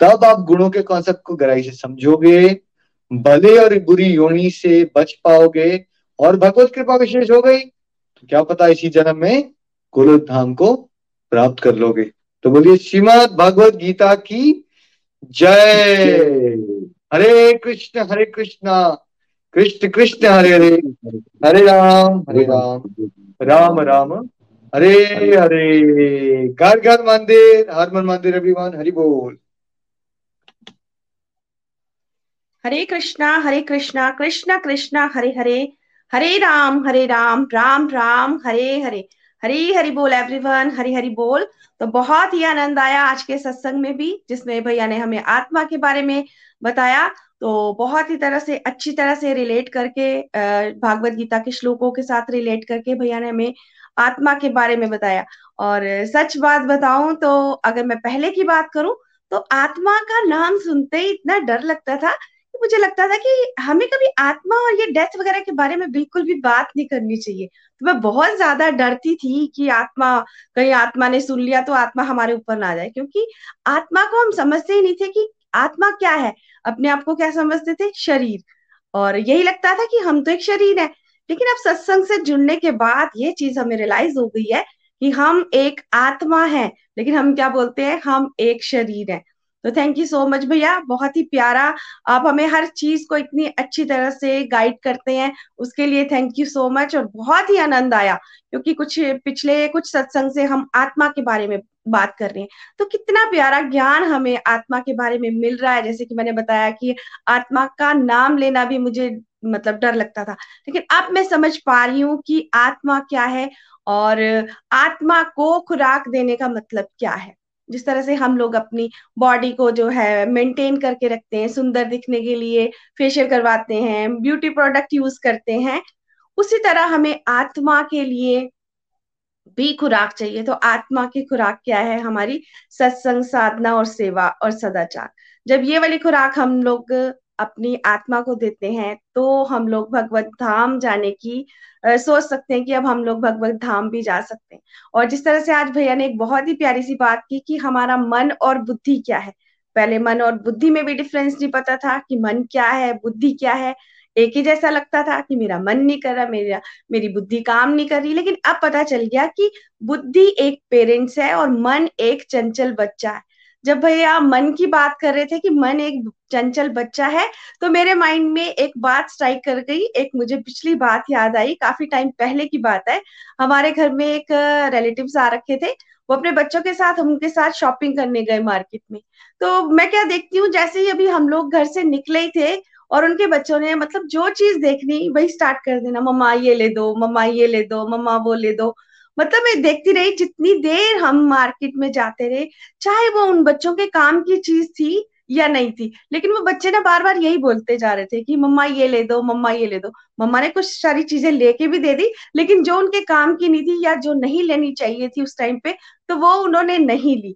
[SPEAKER 1] तब आप गुणों के कॉन्सेप्ट को गहराई से समझोगे, भले और बुरी योनि से बच पाओगे और भगवत कृपा विशेष हो गई तो क्या पता इसी जन्म में गोलोक धाम को प्राप्त कर लोगे। तो बोलिए, श्रीमद भगवत गीता की जय। हरे कृष्ण हरे कृष्ण। कृष्ण कृष्ण, हरे हरे। हरे राम हरे राम। राम राम। हरे हरे। घर घर मंदिर। हर मन मंदिर, अभिमान। हरि बोल।
[SPEAKER 3] हरे कृष्णा हरे कृष्णा। कृष्णा कृष्णा, हरे हरे। हरे राम हरे राम। राम राम। हरे हरे। हरी हरि बोल एवरीवन हरी हरि बोल। तो बहुत ही आनंद आया आज के सत्संग में भी, जिसमें भैया ने हमें आत्मा के बारे में बताया। तो बहुत ही तरह से, अच्छी तरह से रिलेट करके भागवत गीता के श्लोकों के साथ रिलेट करके भैया ने हमें आत्मा के बारे में बताया। और सच बात बताऊँ तो अगर मैं पहले की बात करूँ तो आत्मा का नाम सुनते ही इतना डर लगता था कि मुझे लगता था कि हमें कभी आत्मा और ये डेथ वगैरह के बारे में बिल्कुल भी बात नहीं करनी चाहिए। तो मैं बहुत ज़्यादा डरती थी कि आत्मा, कहीं आत्मा ने सुन लिया तो आत्मा हमारे ऊपर ना आ जाए, क्योंकि आत्मा को हम समझते ही नहीं थे कि आत्मा क्या है। अपने आप को क्या समझते थे? शरीर। और यही लगता था कि हम तो एक शरीर है। लेकिन अब सत्संग से जुड़ने के बाद ये चीज़ हमें रियलाइज़ हो गई है कि हम एक आत्मा है। लेकिन हम क्या बोलते हैं? हम एक शरीर है। तो थैंक यू सो मच भैया। बहुत ही प्यारा। आप हमें हर चीज़ को इतनी अच्छी तरह से गाइड करते हैं। उसके लिए थैंक यू सो मच और बहुत ही आनंद आया। क्योंकि कुछ पिछले कुछ सत्संग से हम आत्मा के बारे में बात कर रहे हैं। तो कितना प्यारा ज्ञान हमें आत्मा के बारे में मिल रहा है। जैसे कि मैंने बताया कि आत्मा का नाम लेना भी मुझे मतलब डर लगता था। लेकिन अब मैं समझ पा रही हूँ कि आत्मा क्या है और आत्मा को खुराक देने का मतलब क्या है। जिस तरह से हम लोग अपनी बॉडी को जो है मेंटेन करके रखते हैं, सुंदर दिखने के लिए फेशियल करवाते हैं ब्यूटी प्रोडक्ट यूज़ करते हैं, उसी तरह हमें आत्मा के लिए भी खुराक चाहिए तो आत्मा की खुराक क्या है? हमारी सत्संग साधना और सेवा और सदाचार। जब ये वाली खुराक हम लोग अपनी आत्मा को देते हैं तो हम लोग भगवत धाम जाने की आ, सोच सकते हैं कि अब हम लोग भगवत धाम भी जा सकते हैं। और जिस तरह से आज भैया ने एक बहुत ही प्यारी सी बात की कि हमारा मन और बुद्धि क्या है। पहले मन और बुद्धि में भी डिफरेंस नहीं पता था कि मन क्या है बुद्धि क्या है। एक ही जैसा लगता था कि मेरा मन नहीं कर रहा, मेरा, मेरी बुद्धि काम नहीं कर रही। लेकिन अब पता चल गया कि बुद्धि एक पेरेंट्स है और मन एक चंचल बच्चा है। जब भैया मन की बात कर रहे थे कि मन एक चंचल बच्चा है तो मेरे माइंड में एक बात स्ट्राइक कर गई। एक मुझे पिछली बात याद आई, काफ़ी टाइम पहले की बात है। हमारे घर में एक रिलेटिव्स आ रखे थे। वो अपने बच्चों के साथ, हम उनके साथ शॉपिंग करने गए मार्केट में। तो मैं क्या देखती हूँ, जैसे ही अभी हम लोग घर से निकले ही थे और उनके बच्चों ने मतलब जो चीज़ देखनी, वही स्टार्ट कर देना, मम्मा, ये ले दो, मम्मा, ये ले दो, मम्मा, वो ले दो। मतलब मैं देखती रही, जितनी देर हम मार्केट में जाते रहे, चाहे वो उन बच्चों के काम की चीज़ थी या नहीं थी, लेकिन वो बच्चे ना बार बार यही बोलते जा रहे थे कि, मम्मा, ये ले दो, मम्मा, ये ले दो। मम्मा ने कुछ सारी चीज़ें लेके भी दे दी, लेकिन जो उनके काम की नहीं थी या जो नहीं लेनी चाहिए थी उस टाइम पे तो वो उन्होंने नहीं ली।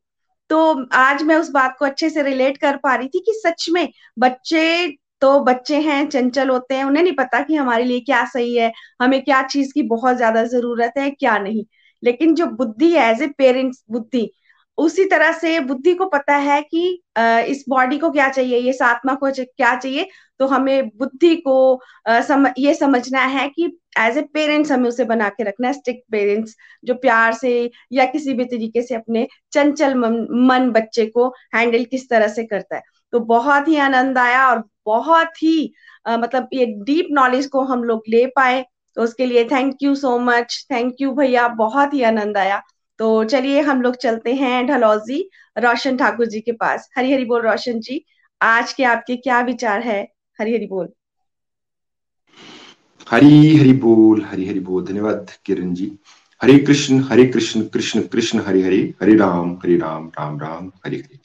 [SPEAKER 3] तो आज मैं उस बात को अच्छे से रिलेट कर पा रही थी कि सच में बच्चे तो बच्चे हैं चंचल होते हैं उन्हें नहीं पता कि हमारे लिए क्या सही है हमें क्या चीज़ की बहुत ज़्यादा ज़रूरत है क्या नहीं। लेकिन जो बुद्धि है एज ए पेरेंट्स बुद्धि उसी तरह से बुद्धि को पता है कि इस बॉडी को क्या चाहिए ये आत्मा को क्या चाहिए तो हमें बुद्धि को सम, ये समझना है कि एज ए पेरेंट्स हमें उसे बना के रखना है स्ट्रिक्ट पेरेंट्स जो प्यार से या किसी भी तरीके से अपने चंचल मन, मन बच्चे को हैंडल किस तरह से करता है। तो बहुत ही आनंद आया और बहुत ही आ, मतलब ये डीप नॉलेज को हम लोग ले पाए। तो उसके लिए thank you so much thank you भैया बहुत ही आनंद आया। तो चलिए हम लोग चलते हैं ढलौजी रोशन ठाकुर जी के पास। हरी हरी बोल रोशन जी आज के आपके क्या विचार है? हरी हरी बोल।
[SPEAKER 4] हरी हरी बोल हरी हरी बोल। धन्यवाद किरण जी। हरे कृष्ण हरे कृष्ण कृष्ण कृष्ण हरे हरे। हरे राम हरे राम राम राम हरे हरे।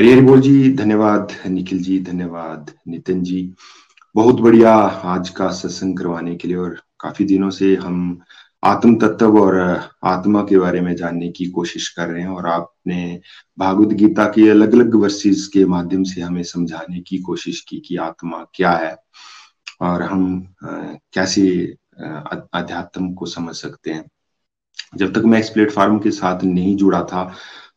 [SPEAKER 4] हरी हरी बोल जी, धन्यवाद। निखिल जी, धन्यवाद। नितिन जी, बहुत बढ़िया आज का सत्संग करवाने के लिए और काफ़ी दिनों से हम आत्म तत्व और आत्मा के बारे में जानने की कोशिश कर रहे हैं और आपने भागवत गीता के अलग अलग वर्सेस के माध्यम से हमें समझाने की कोशिश की कि आत्मा क्या है और हम कैसे अध्यात्म को समझ सकते हैं। जब तक मैं इस प्लेटफॉर्म के साथ नहीं जुड़ा था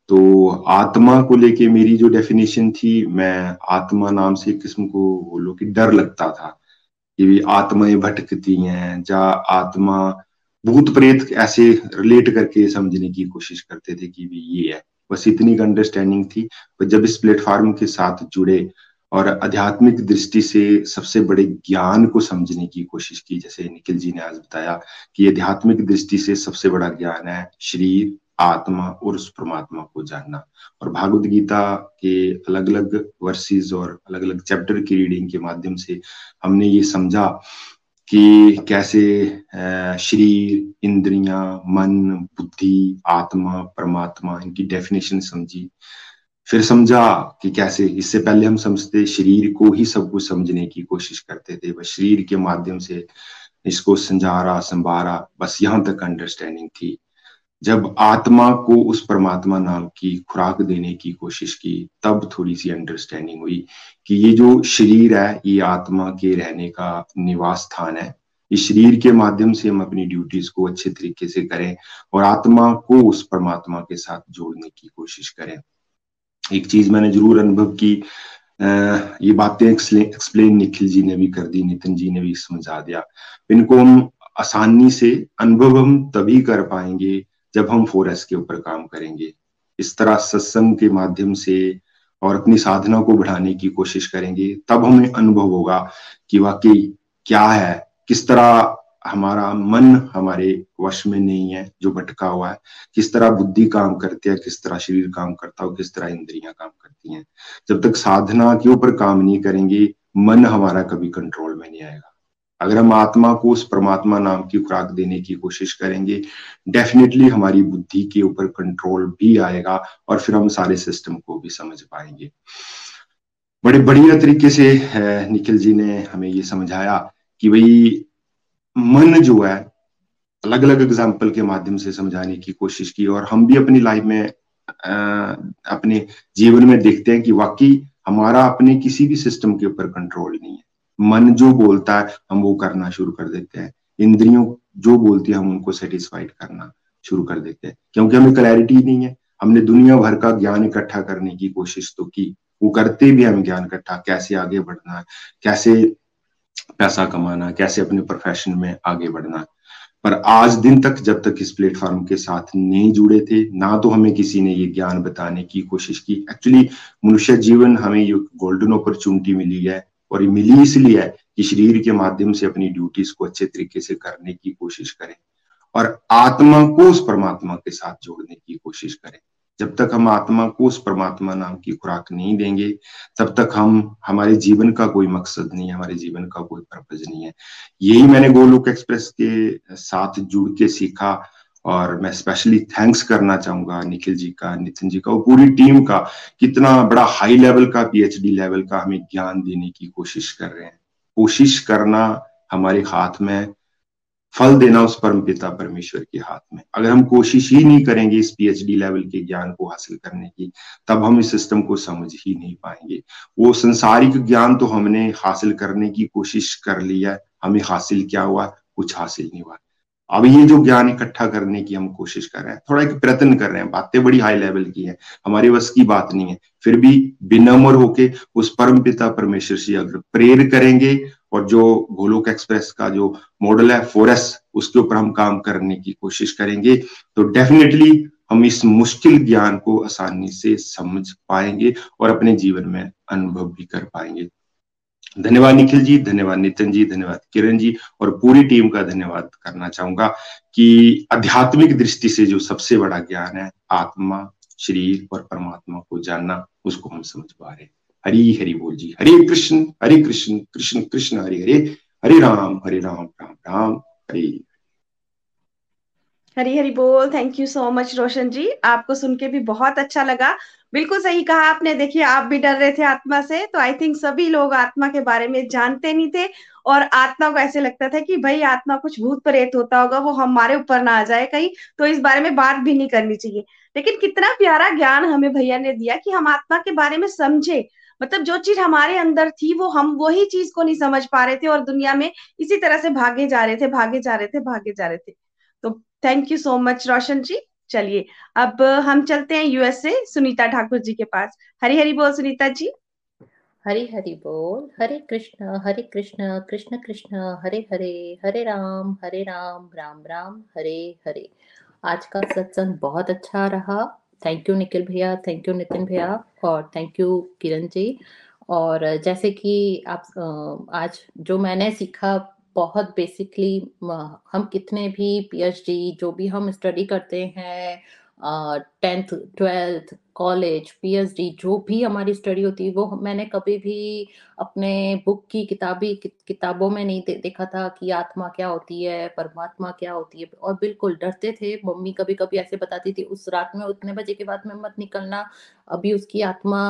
[SPEAKER 4] तो आत्मा को लेके मेरी जो डेफिनेशन थी, मैं आत्मा नाम से किस्म को बोलो कि डर लगता था कि भी आत्माएँ भटकती हैं जा आत्मा भूत प्रेत ऐसे रिलेट करके समझने की कोशिश करते थे कि भी ये है। बस इतनी अंडरस्टैंडिंग थी। पर जब इस प्लेटफॉर्म के साथ जुड़े और आध्यात्मिक दृष्टि से सबसे बड़े ज्ञान को समझने की कोशिश की, जैसे निखिल जी ने आज बताया कि आध्यात्मिक दृष्टि से सबसे बड़ा ज्ञान है शरीर आत्मा और उस परमात्मा को जानना। और भागवत गीता के अलग अलग वर्सेस और अलग अलग चैप्टर की रीडिंग के माध्यम से हमने ये समझा कि कैसे शरीर, इंद्रियाँ, मन, बुद्धि, आत्मा, परमात्मा, इनकी डेफिनेशन समझी। फिर समझा कि कैसे, इससे पहले हम समझते शरीर को ही सब कुछ समझने की कोशिश करते थे, बस शरीर के माध्यम से इसको संजारा संभारा, बस यहाँ तक अंडरस्टैंडिंग थी। जब आत्मा को उस परमात्मा नाम की खुराक देने की कोशिश की, तब थोड़ी सी अंडरस्टैंडिंग हुई कि ये जो शरीर है, ये आत्मा के रहने का निवास स्थान है। इस शरीर के माध्यम से हम अपनी ड्यूटीज़ को अच्छे तरीके से करें और आत्मा को उस परमात्मा के साथ जोड़ने की कोशिश करें। एक चीज़ मैंने ज़रूर अनुभव की ये बातें एक्सप्लेन निखिल जी ने भी कर दी, नितिन जी ने भी समझा दिया। इनको हम आसानी से, अनुभव हम तभी कर पाएँगे जब हम फोर एस के ऊपर काम करेंगे, इस तरह सत्संग के माध्यम से और अपनी साधना को बढ़ाने की कोशिश करेंगे, तब हमें अनुभव होगा कि वाकई क्या है, किस तरह हमारा मन हमारे वश में नहीं है, जो भटका हुआ है, किस तरह बुद्धि काम करती है, किस तरह शरीर काम करता है किस तरह इंद्रियाँ काम करती हैं। जब तक साधना के ऊपर काम नहीं करेंगे, मन हमारा कभी कंट्रोल में नहीं आएगा। अगर हम आत्मा को उस परमात्मा नाम की खुराक देने की कोशिश करेंगे डेफिनेटली हमारी बुद्धि के ऊपर कंट्रोल भी आएगा और फिर हम सारे सिस्टम को भी समझ पाएँगे। बड़े बढ़िया तरीके से निखिल जी ने हमें ये समझाया कि भाई, मन जो है अलग अलग एग्ज़ाम्पल के माध्यम से समझाने की कोशिश की और हम भी अपनी लाइफ में अपने जीवन में देखते हैं कि वाकई हमारा अपने किसी भी सिस्टम के ऊपर कंट्रोल नहीं है। मन जो बोलता है, हम वो करना शुरू कर देते हैं। इंद्रियों जो बोलती है, हम उनको सेटिस्फाइड करना शुरू कर देते हैं। क्योंकि हमें क्लैरिटी नहीं है। हमने दुनिया भर का ज्ञान इकट्ठा करने की कोशिश तो की। वो करते भी हम ज्ञान इकट्ठा, कैसे आगे बढ़ना है कैसे पैसा कमाना, कैसे अपने प्रोफेशन में आगे बढ़ना। पर आज दिन तक जब तक इस प्लेटफॉर्म के साथ नहीं जुड़े थे, ना तो हमें किसी ने ये ज्ञान बताने की कोशिश की। एक्चुअली मनुष्य जीवन हमें ये गोल्डन अपॉर्चुनिटी मिली है। और ये मिली इसलिए है कि शरीर के माध्यम से अपनी ड्यूटीज़ को अच्छे तरीके से करने की कोशिश करें और आत्मा को उस परमात्मा के साथ जोड़ने की कोशिश करें। जब तक हम आत्मा को उस परमात्मा नाम की खुराक नहीं देंगे, तब तक हम, हमारे जीवन का कोई मकसद नहीं है हमारे जीवन का कोई पर्पज नहीं है। यही मैंने गोलुक एक्सप्रेस के साथ जुड़ के सीखा। और मैं स्पेशली थैंक्स करना चाहूँगा निखिल जी का, नितिन जी का और पूरी टीम का। कितना बड़ा हाई लेवल का पीएचडी लेवल का हमें ज्ञान देने की कोशिश कर रहे हैं। कोशिश करना हमारे हाथ में फल देना उस परम पिता परमेश्वर के हाथ में। अगर हम कोशिश ही नहीं करेंगे इस पीएचडी लेवल के ज्ञान को हासिल करने की, तब हम इस सिस्टम को समझ ही नहीं पाएँगे। वो संसारिक ज्ञान तो हमने हासिल करने की कोशिश कर लिया। हमें हासिल क्या हुआ? कुछ हासिल नहीं हुआ। अब ये जो ज्ञान इकट्ठा करने की हम कोशिश कर रहे हैं, थोड़ा एक प्रयत्न कर रहे हैं, बातें बड़ी हाई लेवल की है, हमारे बस की बात नहीं है। फिर भी विनम्र होके उस परम पिता परमेश्वर से अगर प्रेर करेंगे और जो गोलोक एक्सप्रेस का जो मॉडल है फोरस उसके ऊपर हम काम करने की कोशिश करेंगे तो डेफिनेटली हम इस मुश्किल ज्ञान को आसानी से समझ पाएँगे और अपने जीवन में अनुभव भी कर पाएँगे। धन्यवाद निखिल जी, धन्यवाद नितिन जी, धन्यवाद किरण जी और पूरी टीम का धन्यवाद करना चाहूँगा कि आध्यात्मिक दृष्टि से जो सबसे बड़ा ज्ञान है, आत्मा, शरीर और परमात्मा को जानना, उसको हम समझ पा रहे हरी हरि बोल जी, हरे कृष्ण हरे कृष्ण कृष्ण कृष्ण, हरे हरे हरे राम हरे राम राम राम, हरे
[SPEAKER 3] हरी। हरी बोल thank you so much Roshan ji. आपको सुन के भी बहुत अच्छा लगा। बिल्कुल सही कहा आपने। देखिए, आप भी डर रहे थे आत्मा से तो आई थिंक सभी लोग आत्मा के बारे में जानते नहीं थे और आत्मा को ऐसे लगता था कि भाई, आत्मा कुछ भूत प्रेत होता होगा, वो हमारे ऊपर ना आ जाए कहीं तो इस बारे में बात भी नहीं करनी चाहिए। लेकिन कितना प्यारा ज्ञान हमें भैया ने दिया कि हम आत्मा के बारे में समझे। मतलब जो चीज़ हमारे अंदर थी, वो हम वही चीज़ को नहीं समझ पा रहे थे और दुनिया में इसी तरह से भागे जा रहे थे, भागे जा रहे थे, भागे जा रहे थे। तो thank you so much Roshan ji. चलिए, अब हम चलते हैं यूएसए सुनीता ठाकुर जी के पास। हरी हरी बोल सुनीता जी।
[SPEAKER 5] हरी हरी बोल, हरे कृष्ण हरे कृष्ण कृष्ण कृष्ण, हरे हरे हरे राम हरे राम राम राम, हरे हरे। आज का सत्संग बहुत अच्छा रहा। थैंक यू निखिल भैया थैंक यू नितिन भैया, और थैंक यू किरण जी। और जैसे कि आप आज जो मैंने सीखा बहुत बेसिकली हम कितने भी पीएचडी जो भी हम स्टडी करते हैं टेंथ ट्वेल्थ कॉलेज पीएचडी जो भी हमारी स्टडी होती है वो मैंने कभी भी अपने बुक की किताबी किताबों में नहीं दे, देखा था कि आत्मा क्या होती है परमात्मा क्या होती है और बिल्कुल डरते थे। मम्मी कभी कभी ऐसे बताती थी उस रात में उतने बजे के बाद में मत निकलना अभी उसकी आत्मा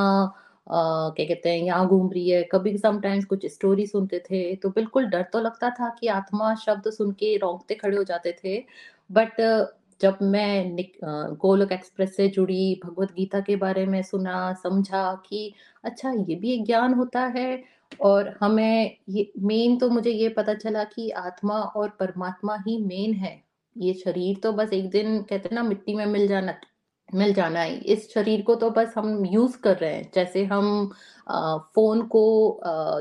[SPEAKER 5] क्या कहते हैं यहाँ घूम रही है, कभी समटाइम्स कुछ स्टोरी सुनते थे तो बिल्कुल डर तो लगता था कि आत्मा शब्द सुन के रोंगटे खड़े हो जाते थे। बट जब मैं गोलोक एक्सप्रेस से जुड़ी, भगवत गीता के बारे में सुना, समझा कि अच्छा ये भी एक ज्ञान होता है, और हमें ये मेन तो मुझे ये पता चला कि आत्मा और परमात्मा ही मेन है। ये शरीर तो बस एक दिन, कहते हैं ना, मिट्टी में मिल जाना मिल जाना है। इस शरीर को तो बस हम यूज़ कर रहे हैं। जैसे हम फ़ोन को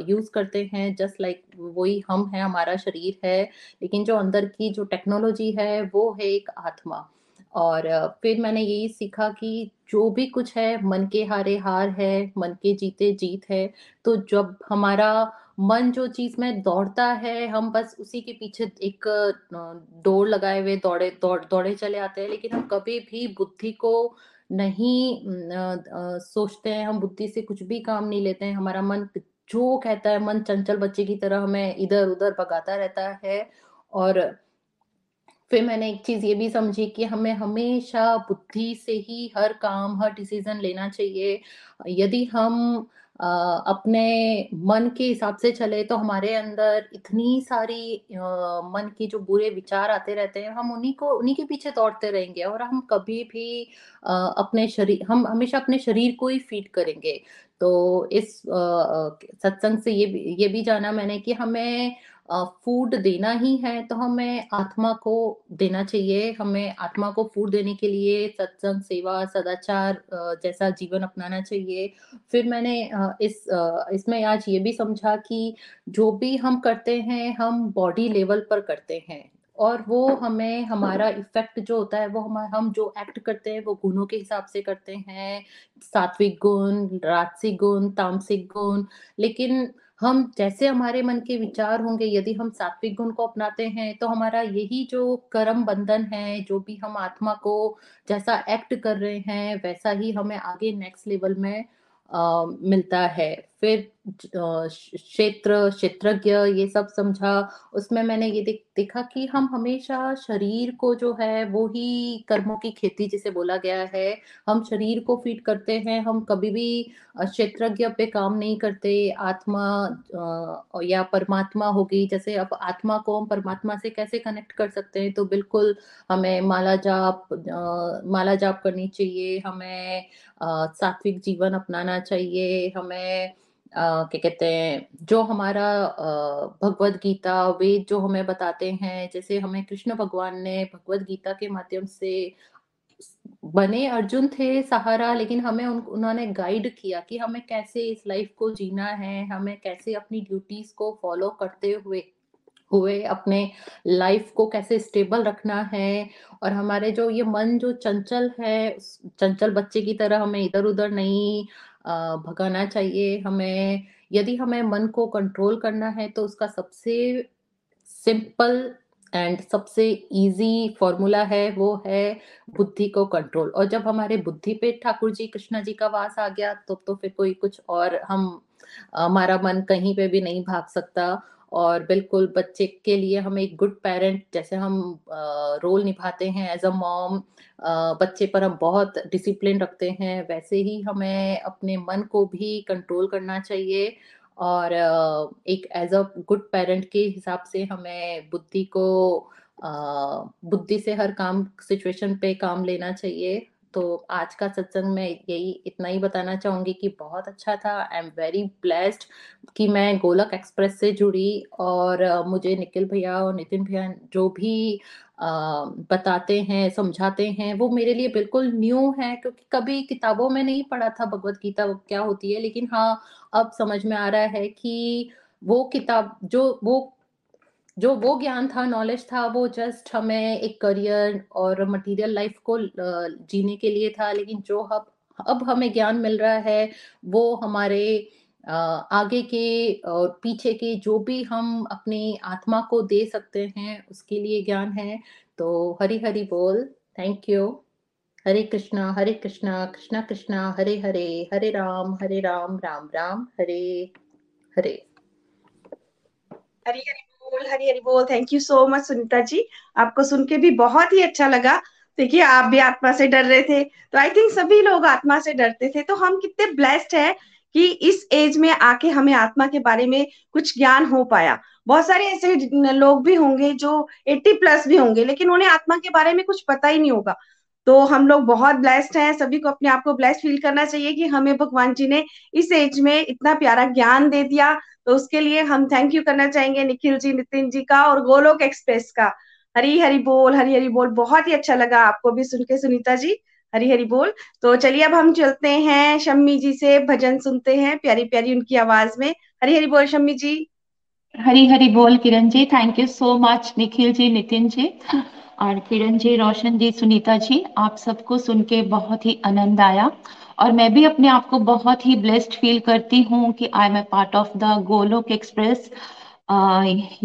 [SPEAKER 5] यूज़ करते हैं जस्ट लाइक वही हम है, हमारा शरीर है, लेकिन जो अंदर की जो टेक्नोलॉजी है, वो है एक आत्मा। और फिर मैंने यही सीखा कि जो भी कुछ है, मन के हारे हार है, मन के जीते जीत है तो जब हमारा मन जो चीज़ में दौड़ता है, हम बस उसी के पीछे एक दौड़ लगाए हुए दौड़े, दौड़, दौड़े चले आते हैं, लेकिन हम कभी भी बुद्धि को नहीं सोचते हैं, हम बुद्धि से कुछ भी काम नहीं लेते हैं, हमारा मन जो कहता है, मन चंचल बच्चे की तरह हमें इधर उधर भगाता रहता है, और फिर मैंने एक चीज़ ये भी समझी कि हमें हमेशा बुद्धि से ही हर काम, हर डिसीज़न लेना चाहिए। यदि हम अपने मन के हिसाब से चले तो हमारे अंदर इतनी सारी मन की जो बुरे विचार आते रहते हैं, हम उन्हीं को, उन्हीं के पीछे दौड़ते रहेंगे और हम कभी भी अपने शरीर हम हमेशा अपने शरीर को ही फ़ीड करेंगे। तो इस सत्संग से ये ये भी जाना मैंने कि हमें फ़ूड देना ही है तो हमें आत्मा को देना चाहिए। हमें आत्मा को फ़ूड देने के लिए सत्संग, सेवा, सदाचार जैसा जीवन अपनाना चाहिए। फिर मैंने इस इसमें आज ये भी समझा कि जो भी हम करते हैं, हम बॉडी लेवल पर करते हैं। और वो हमें, हमारा इफ़ेक्ट जो होता है, वो हम हम जो एक्ट करते हैं, वो गुणों के हिसाब से करते हैं। सात्विक गुण, राजसिक गुण, तामसिक गुण, लेकिन हम जैसे हमारे मन के विचार होंगे यदि हम सात्विक गुण को अपनाते हैं तो हमारा यही जो कर्म बंधन है जो भी हम आत्मा को जैसा एक्ट कर रहे हैं वैसा ही हमें आगे नेक्स्ट लेवल में आ, मिलता है। फिर क्षेत्र, क्षेत्रज्ञ, ये सब समझा। उसमें मैंने ये देखा कि हम हमेशा शरीर को जो है, वो ही कर्मों की खेती जिसे बोला गया है, हम शरीर को फ़ीड करते हैं, हम कभी भी क्षेत्रज्ञ पे काम नहीं करते। आत्मा या परमात्मा होगी, जैसे अब आत्मा को हम परमात्मा से कैसे कनेक्ट कर सकते हैं? तो बिल्कुल हमें माला जाप माला जाप करनी चाहिए, हमें सात्विक जीवन अपनाना चाहिए, हमें क्या कहते हैं जो हमारा भगवत गीता वेद जो हमें बताते हैं जैसे हमें कृष्ण भगवान ने भगवत गीता के माध्यम से बने अर्जुन थे सहारा लेकिन हमें उन, उन्होंने गाइड किया कि हमें कैसे इस लाइफ को जीना है हमें कैसे अपनी ड्यूटीज़ को फॉलो करते हुए हुए अपने लाइफ को कैसे स्टेबल रखना है और हमारे जो ये मन जो चंचल है चंचल बच्चे की तरह हमें इधर उधर नहीं भगाना चाहिए। हमें, यदि हमें मन को कंट्रोल करना है तो उसका सबसे सिंपल एंड सबसे इजी फॉर्मूला है, वो है बुद्धि को कंट्रोल और जब हमारे बुद्धि पे ठाकुर जी, कृष्णा जी का वास आ गया तो तो फिर कोई कुछ और हम हमारा मन कहीं पे भी नहीं भाग सकता। और बिल्कुल बच्चे के लिए हम एक गुड पेरेंट जैसे हम रोल निभाते हैं एज अ मॉम बच्चे पर हम बहुत डिसिप्लिन रखते हैं, वैसे ही हमें अपने मन को भी कंट्रोल करना चाहिए और एक एज अ गुड पेरेंट के हिसाब से हमें बुद्धि को बुद्धि से हर काम सिचुएशन पे काम लेना चाहिए। तो आज का सत्संग में यही इतना ही बताना चाहूँगी कि बहुत अच्छा था। आई एम वेरी ब्लेस्ड कि मैं गोलक एक्सप्रेस से जुड़ी और मुझे निखिल भैया और नितिन भैया जो भी बताते हैं, समझाते हैं, वो मेरे लिए बिल्कुल न्यू है क्योंकि कभी किताबों में नहीं पढ़ा था भगवत गीता क्या होती है? लेकिन हाँ अब समझ में आ रहा है कि वो किताब, जो वो जो वो ज्ञान था नॉलेज था, वो जस्ट हमें एक करियर और मटेरियल लाइफ को जीने के लिए था। लेकिन जो अब अब हमें ज्ञान मिल रहा है, वो हमारे आगे के और पीछे के जो भी हम अपनी आत्मा को दे सकते हैं, उसके लिए ज्ञान है। तो हरी हरी बोल। Thank you Hare Krishna Hare Krishna Krishna Krishna, Hare Hare Hare Ram Hare Ram Ram Ram, Hare Hare.
[SPEAKER 3] हरी हरी बोल हरी हरी बोल। Thank you so much Sunita ji. आपको सुन के भी बहुत ही अच्छा लगा। देखिए, आप भी आत्मा से डर रहे थे। तो आई थिंक सभी लोग आत्मा से डरते थे। तो हम कितने ब्लेस्ड है कि इस एज में आके हमें आत्मा के बारे में कुछ ज्ञान हो पाया। बहुत सारे ऐसे लोग भी होंगे जो 80 प्लस भी होंगे, लेकिन उन्हें आत्मा के बारे में कुछ पता ही नहीं होगा। तो हम लोग बहुत ब्लेस्ड हैं। सभी को अपने आप को ब्लेस्ड फील करना चाहिए कि हमें भगवान जी ने इस एज में इतना प्यारा ज्ञान दे दिया। तो उसके लिए हम थैंक यू करना चाहेंगे निखिल जी, नितिन जी का और गोलोक एक्सप्रेस का। हरी हरी बोल हरी हरी बोल, बहुत ही अच्छा लगा आपको भी सुन के सुनीता जी हरी हरी बोल। तो चलिए अब हम चलते हैं शम्मी जी से भजन सुनते हैं प्यारी प्यारी उनकी आवाज़ में। हरी हरी बोल शम्मी जी।
[SPEAKER 6] हरी हरी बोल Kiran ji thank you so much Nikhil ji, Nitin ji, और किरण जी, रोशन जी, सुनीता जी, आप सबको सुन के बहुत ही आनंद आया। और मैं भी अपने आप को बहुत ही ब्लेस्ड फील करती हूँ कि I am a part of the Golok Express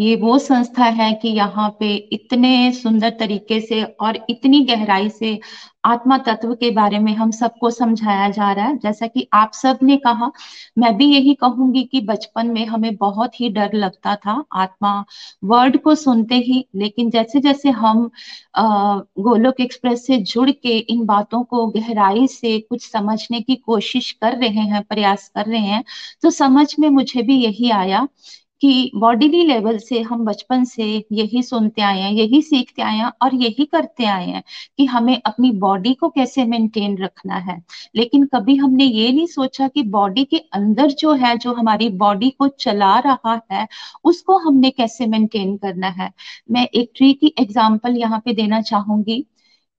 [SPEAKER 6] ये वो संस्था है कि यहाँ पे इतने सुंदर तरीके से और इतनी गहराई से आत्मा तत्व के बारे में हम सबको समझाया जा रहा है। जैसा कि आप सबने कहा, मैं भी यही कहूँगी कि बचपन में हमें बहुत ही डर लगता था आत्मा वर्ड को सुनते ही, लेकिन जैसे जैसे हम गोलोक एक्सप्रेस से जुड़ के इन बातों को गहराई से कुछ समझने की कोशिश कर रहे हैं, प्रयास कर रहे हैं तो समझ में मुझे भी यही आया कि बॉडीली लेवल से हम बचपन से यही सुनते आए हैं, यही सीखते आए हैं और यही करते आए हैं कि हमें अपनी बॉडी को कैसे मेंटेन रखना है। लेकिन कभी हमने ये नहीं सोचा कि बॉडी के अंदर जो है, जो हमारी बॉडी को चला रहा है, उसको हमने कैसे मेंटेन करना है। मैं एक ट्री की एग्ज़ाम्पल यहाँ पे देना चाहूँगी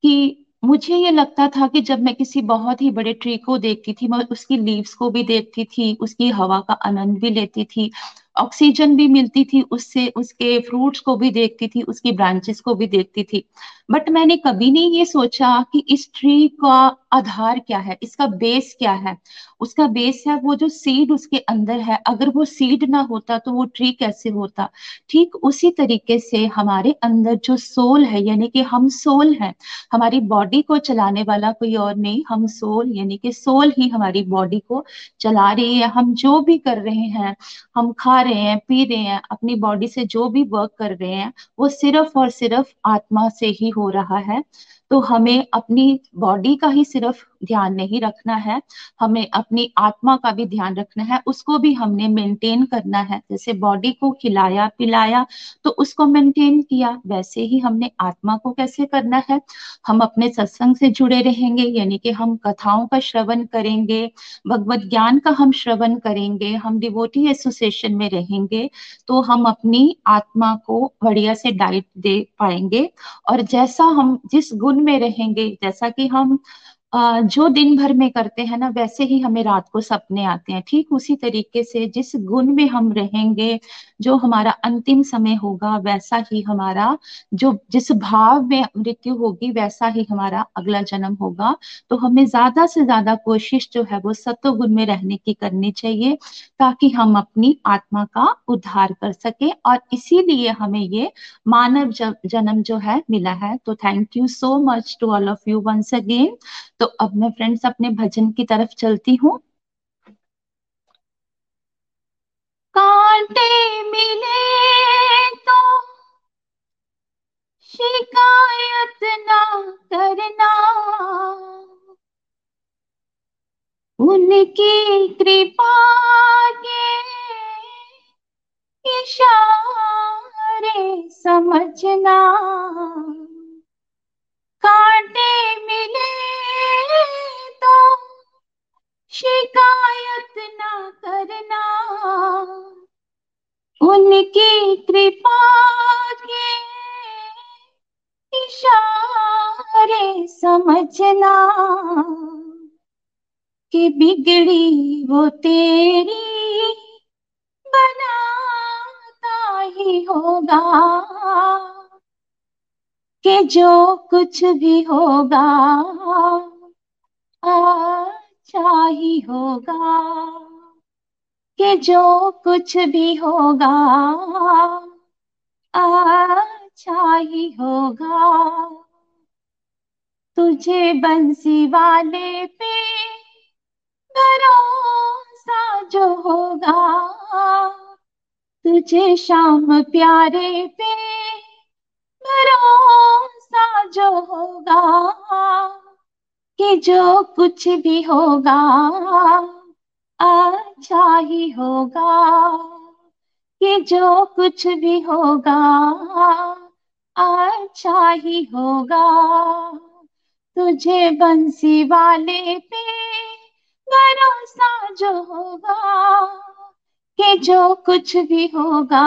[SPEAKER 6] कि मुझे ये लगता था कि जब मैं किसी बहुत ही बड़े ट्री को देखती थी, मैं उसकी लीव्स को भी देखती थी, उसकी हवा का आनंद भी लेती थी ऑक्सीजन भी मिलती थी, उससे, उसके फ्रूट्स को भी देखती थी, उसकी ब्रांचेस को भी देखती थी। बट मैंने कभी नहीं ये सोचा कि इस ट्री का आधार क्या है, इसका बेस क्या है। उसका बेस है वो जो सीड उसके अंदर है। अगर वो सीड ना होता तो वो ट्री कैसे होता? ठीक उसी तरीके से हमारे अंदर जो सोल है, यानी कि हम सोल हैं, हमारी बॉडी को चलाने वाला कोई और नहीं, हम सोल यानी कि सोल ही हमारी बॉडी को चला रही है। हम जो भी कर रहे हैं, हम खा रहे हैं, पी रहे हैं, अपनी बॉडी से जो भी वर्क कर रहे हैं, वो सिर्फ़ और सिर्फ़ आत्मा से ही हो रहा है। तो हमें अपनी बॉडी का ही सिर्फ़ ध्यान नहीं रखना है, हमें अपनी आत्मा का भी ध्यान रखना है, उसको भी हमने मेंटेन करना है। जैसे बॉडी को खिलाया, पिलाया तो उसको मेंटेन किया, वैसे ही हमने आत्मा को कैसे करना है? हम अपने सत्संग से जुड़े रहेंगे, यानी कि हम कथाओं का श्रवण करेंगे, भगवत ज्ञान का हम श्रवण करेंगे, हम डिवोटी एसोसिएशन में रहेंगे तो हम अपनी आत्मा को बढ़िया से डाइट दे पाएँगे। और जैसा हम जिस गुण में रहेंगे। जैसा कि हम जो दिन भर में करते हैं ना, वैसे ही हमें रात को सपने आते हैं। ठीक उसी तरीके से जिस गुण में हम रहेंगे, जो हमारा अंतिम समय होगा, वैसा ही हमारा जो जिस भाव में मृत्यु होगी, वैसा ही हमारा अगला जन्म होगा। तो हमें ज़्यादा से ज़्यादा कोशिश जो है वो सत्व गुण में रहने की करनी चाहिए, ताकि हम अपनी आत्मा का उद्धार कर सके और इसीलिए हमें ये मानव जन्म जो है मिला है। तो thank you so much to all of you once again तो अब मैं फ्रेंड्स अपने भजन की तरफ़ चलती हूँ। कांटे मिले तो शिकायत ना करना। उनकी कृपा के इशारे समझना। कांटे मिले तो शिकायत ना करना। उनकी कृपा के इशारे समझना कि बिगड़ी वो तेरी बनाता ही होगा। कि जो कुछ भी होगा अच्छा ही होगा कि जो कुछ भी होगा अच्छा ही होगा। तुझे बंसी वाले पे भरोसा जो होगा, तुझे शाम प्यारे पे भरोसा जो होगा। कि जो कुछ भी होगा अच्छा ही होगा। कि जो कुछ भी होगा अच्छा ही होगा। तुझे बंसी वाले पे भरोसा जो होगा, कि जो कुछ भी होगा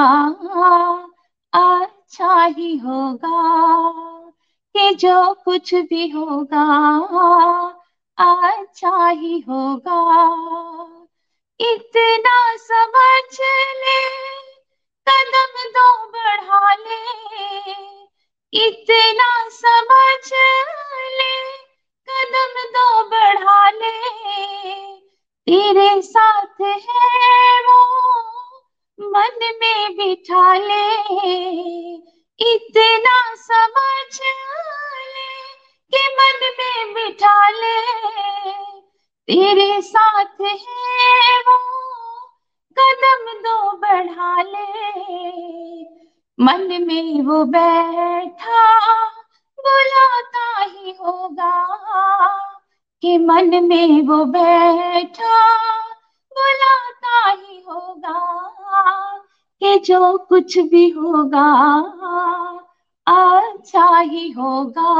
[SPEAKER 6] अच्छा ही होगा। कि जो कुछ भी होगा अच्छा ही होगा। इतना समझ ले, कदम दो बढ़ा ले। इतना समझ ले, कदम दो बढ़ा ले। तेरे साथ है वो, मन में बिठा ले। इतना समझ ले कि मन में बिठा ले। तेरे साथ है वो, कदम दो बढ़ा ले। मन में वो बैठा, बुलाता ही होगा कि मन में वो बैठा, बुलाता ही होगा कि जो कुछ भी होगा अच्छा ही होगा।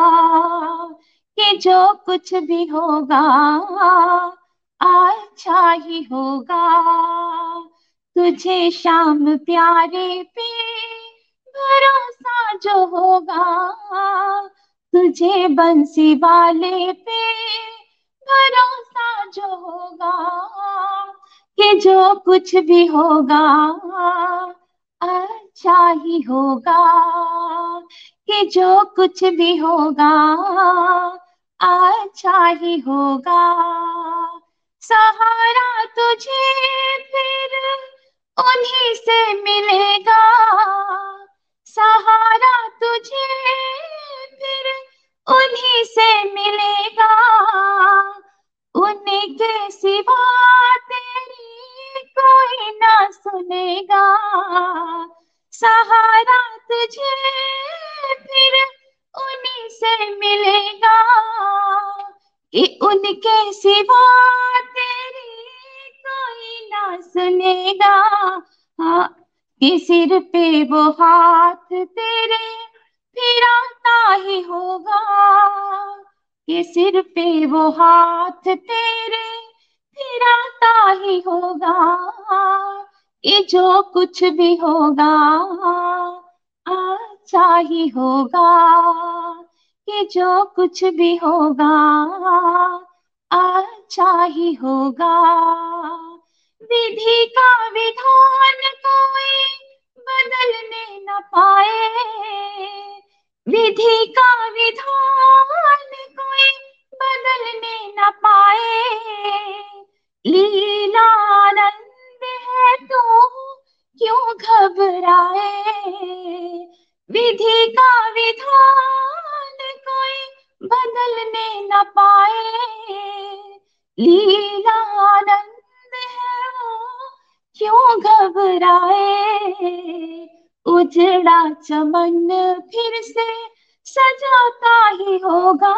[SPEAKER 6] कि जो कुछ भी होगा अच्छा ही होगा। तुझे शाम प्यारे पे भरोसा जो होगा, तुझे बंसी वाले पे भरोसा जो होगा। कि जो कुछ भी होगा अच्छा ही होगा। कि जो कुछ भी होगा अच्छा ही होगा। सहारा तुझे फिर उन्हीं से मिलेगा। सहारा तुझे फिर उन्हीं से मिलेगा। सुनेगा सहारा तुझे फिर उन्हीं से मिलेगा कि उनके सिवा तेरी कोई ना सुनेगा। हाँ कि सिर पे वो हाथ तेरे फिराता ही होगा। कि सिर पे वो हाथ तेरे फिराता ही होगा। कि जो कुछ भी होगा अच्छा ही होगा, ये जो कुछ भी होगा अच्छा ही होगा। विधि का विधान कोई बदलने न पाए। विधि का विधान कोई बदलने न पाए। लीला है तो क्यों घबराए विधि का विधान कोई बदलने न पाए। लीला आनंद है वो क्यों घबराए? उजड़ा चमन फिर से सजाता ही होगा।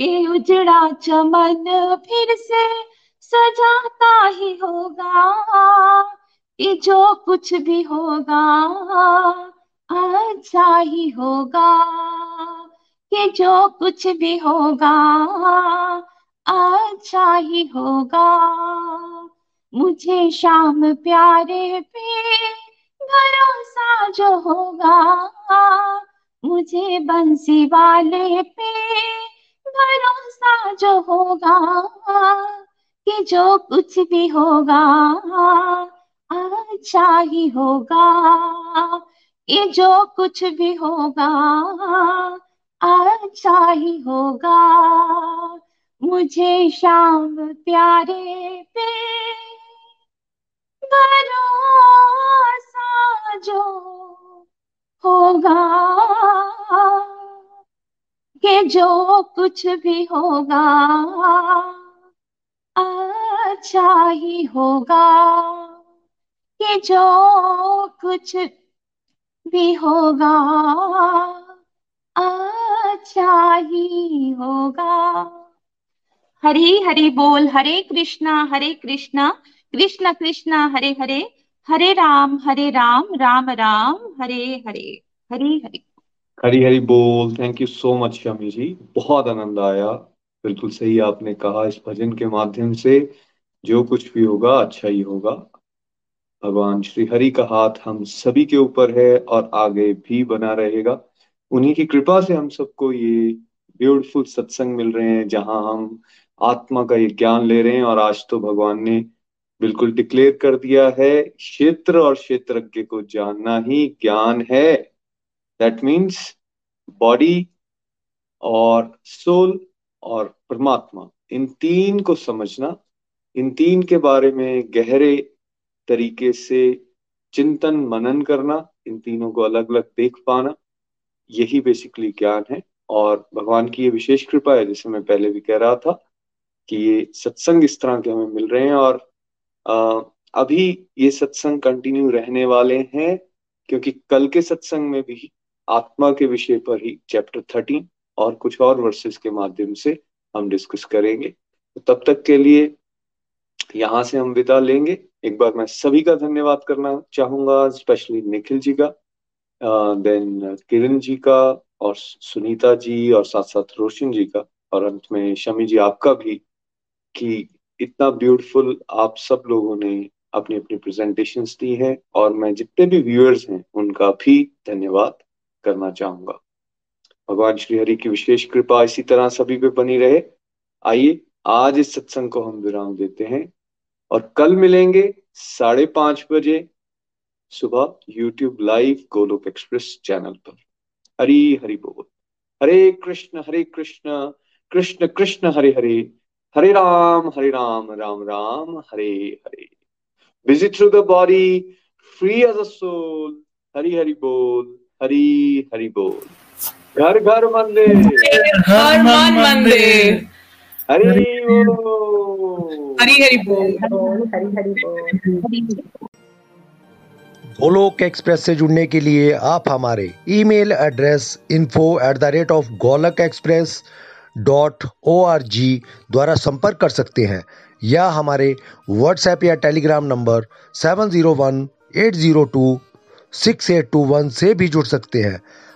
[SPEAKER 6] ये उजड़ा चमन फिर से सजाता ही होगा ये जो कुछ भी होगा अच्छा ही होगा कि जो कुछ भी होगा अच्छा ही होगा। मुझे शाम प्यारे पे भरोसा जो होगा, मुझे बंसी वाले पे भरोसा जो होगा कि जो कुछ भी होगा अच्छा ही होगा। ये जो कुछ भी होगा अच्छा ही होगा। मुझे शाम प्यारे पे भरोसा जो होगा, कि जो कुछ भी होगा अच्छा ही होगा कि जो कुछ भी होगा अच्छा ही होगा। हरी हरी बोल, हरे कृष्णा हरे कृष्णा, कृष्ण कृष्ण, हरे हरे हरे राम हरे राम राम राम, हरे हरे, हरी हरी।
[SPEAKER 2] हरी हरी बोल thank you so much Shami ji बहुत आनंद आया। बिल्कुल सही आपने कहा इस भजन के माध्यम से। जो कुछ भी होगा अच्छा ही होगा। भगवान श्री हरि का हाथ हम सभी के ऊपर है और आगे भी बना रहेगा। उन्हीं की कृपा से हम सबको ये ब्यूटीफुल सत्संग मिल रहे हैं, जहाँ हम आत्मा का ये ज्ञान ले रहे हैं और आज तो भगवान ने बिल्कुल डिक्लेयर कर दिया है, क्षेत्र और क्षेत्रज्ञ को जानना ही ज्ञान है। दैट मीन्स बॉडी और सोल और परमात्मा। इन तीन को समझना, इन तीन के बारे में गहरे तरीके से चिंतन, मनन करना, इन तीनों को अलग अलग देख पाना, यही बेसिकली ज्ञान है। और भगवान की ये विशेष कृपा है, जैसे मैं पहले भी कह रहा था, कि ये सत्संग इस तरह के हमें मिल रहे हैं और अभी ये सत्संग कंटिन्यू रहने वाले हैं, क्योंकि कल के सत्संग में भी आत्मा के विषय पर ही चैप्टर थर्टीन और कुछ और वर्सेस के माध्यम से हम डिस्कस करेंगे। तो तब तक के लिए यहाँ से हम विदा लेंगे। एक बार मैं सभी का धन्यवाद करना चाहूँगा स्पेशली निखिल जी का देन किरण जी का, और सुनीता जी, और साथ साथ रोशन जी का, और अंत में शमी जी आपका भी, कि इतना ब्यूटीफुल आप सब लोगों ने अपनी अपनी प्रेजेंटेशन दी हैं, और मैं जितने भी व्यूअर्स हैं, उनका भी धन्यवाद करना चाहूँगा। भगवान श्री हरि की विशेष कृपा इसी तरह सभी पे बनी रहे। आइए, आज इस सत्संग को हम विराम देते हैं और कल मिलेंगे साढ़े पाँच बजे सुबह YouTube live Golok Express channel पर। हरी हरि बोल। Hare Krishna Hare Krishna Krishna Krishna, Hare Hare. Hare Ram Hare Ram Ram Ram, Hare Hare. Visit through the body free as a soul Hari Hari बोल, हरी हरि बोल। घर घर मंदिर।
[SPEAKER 7] हर मन मंदिर।
[SPEAKER 2] हरि बोल।
[SPEAKER 7] हरी हरी बोल।
[SPEAKER 5] हरी हरी
[SPEAKER 8] गोलोक एक्सप्रेस से जुड़ने के लिए आप हमारे email address info at the rate of Golok Express dot O R G द्वारा संपर्क कर सकते हैं या हमारे व्हाट्सएप या Telegram number seven zero one eight zero two six eight two one से भी जुड़ सकते हैं।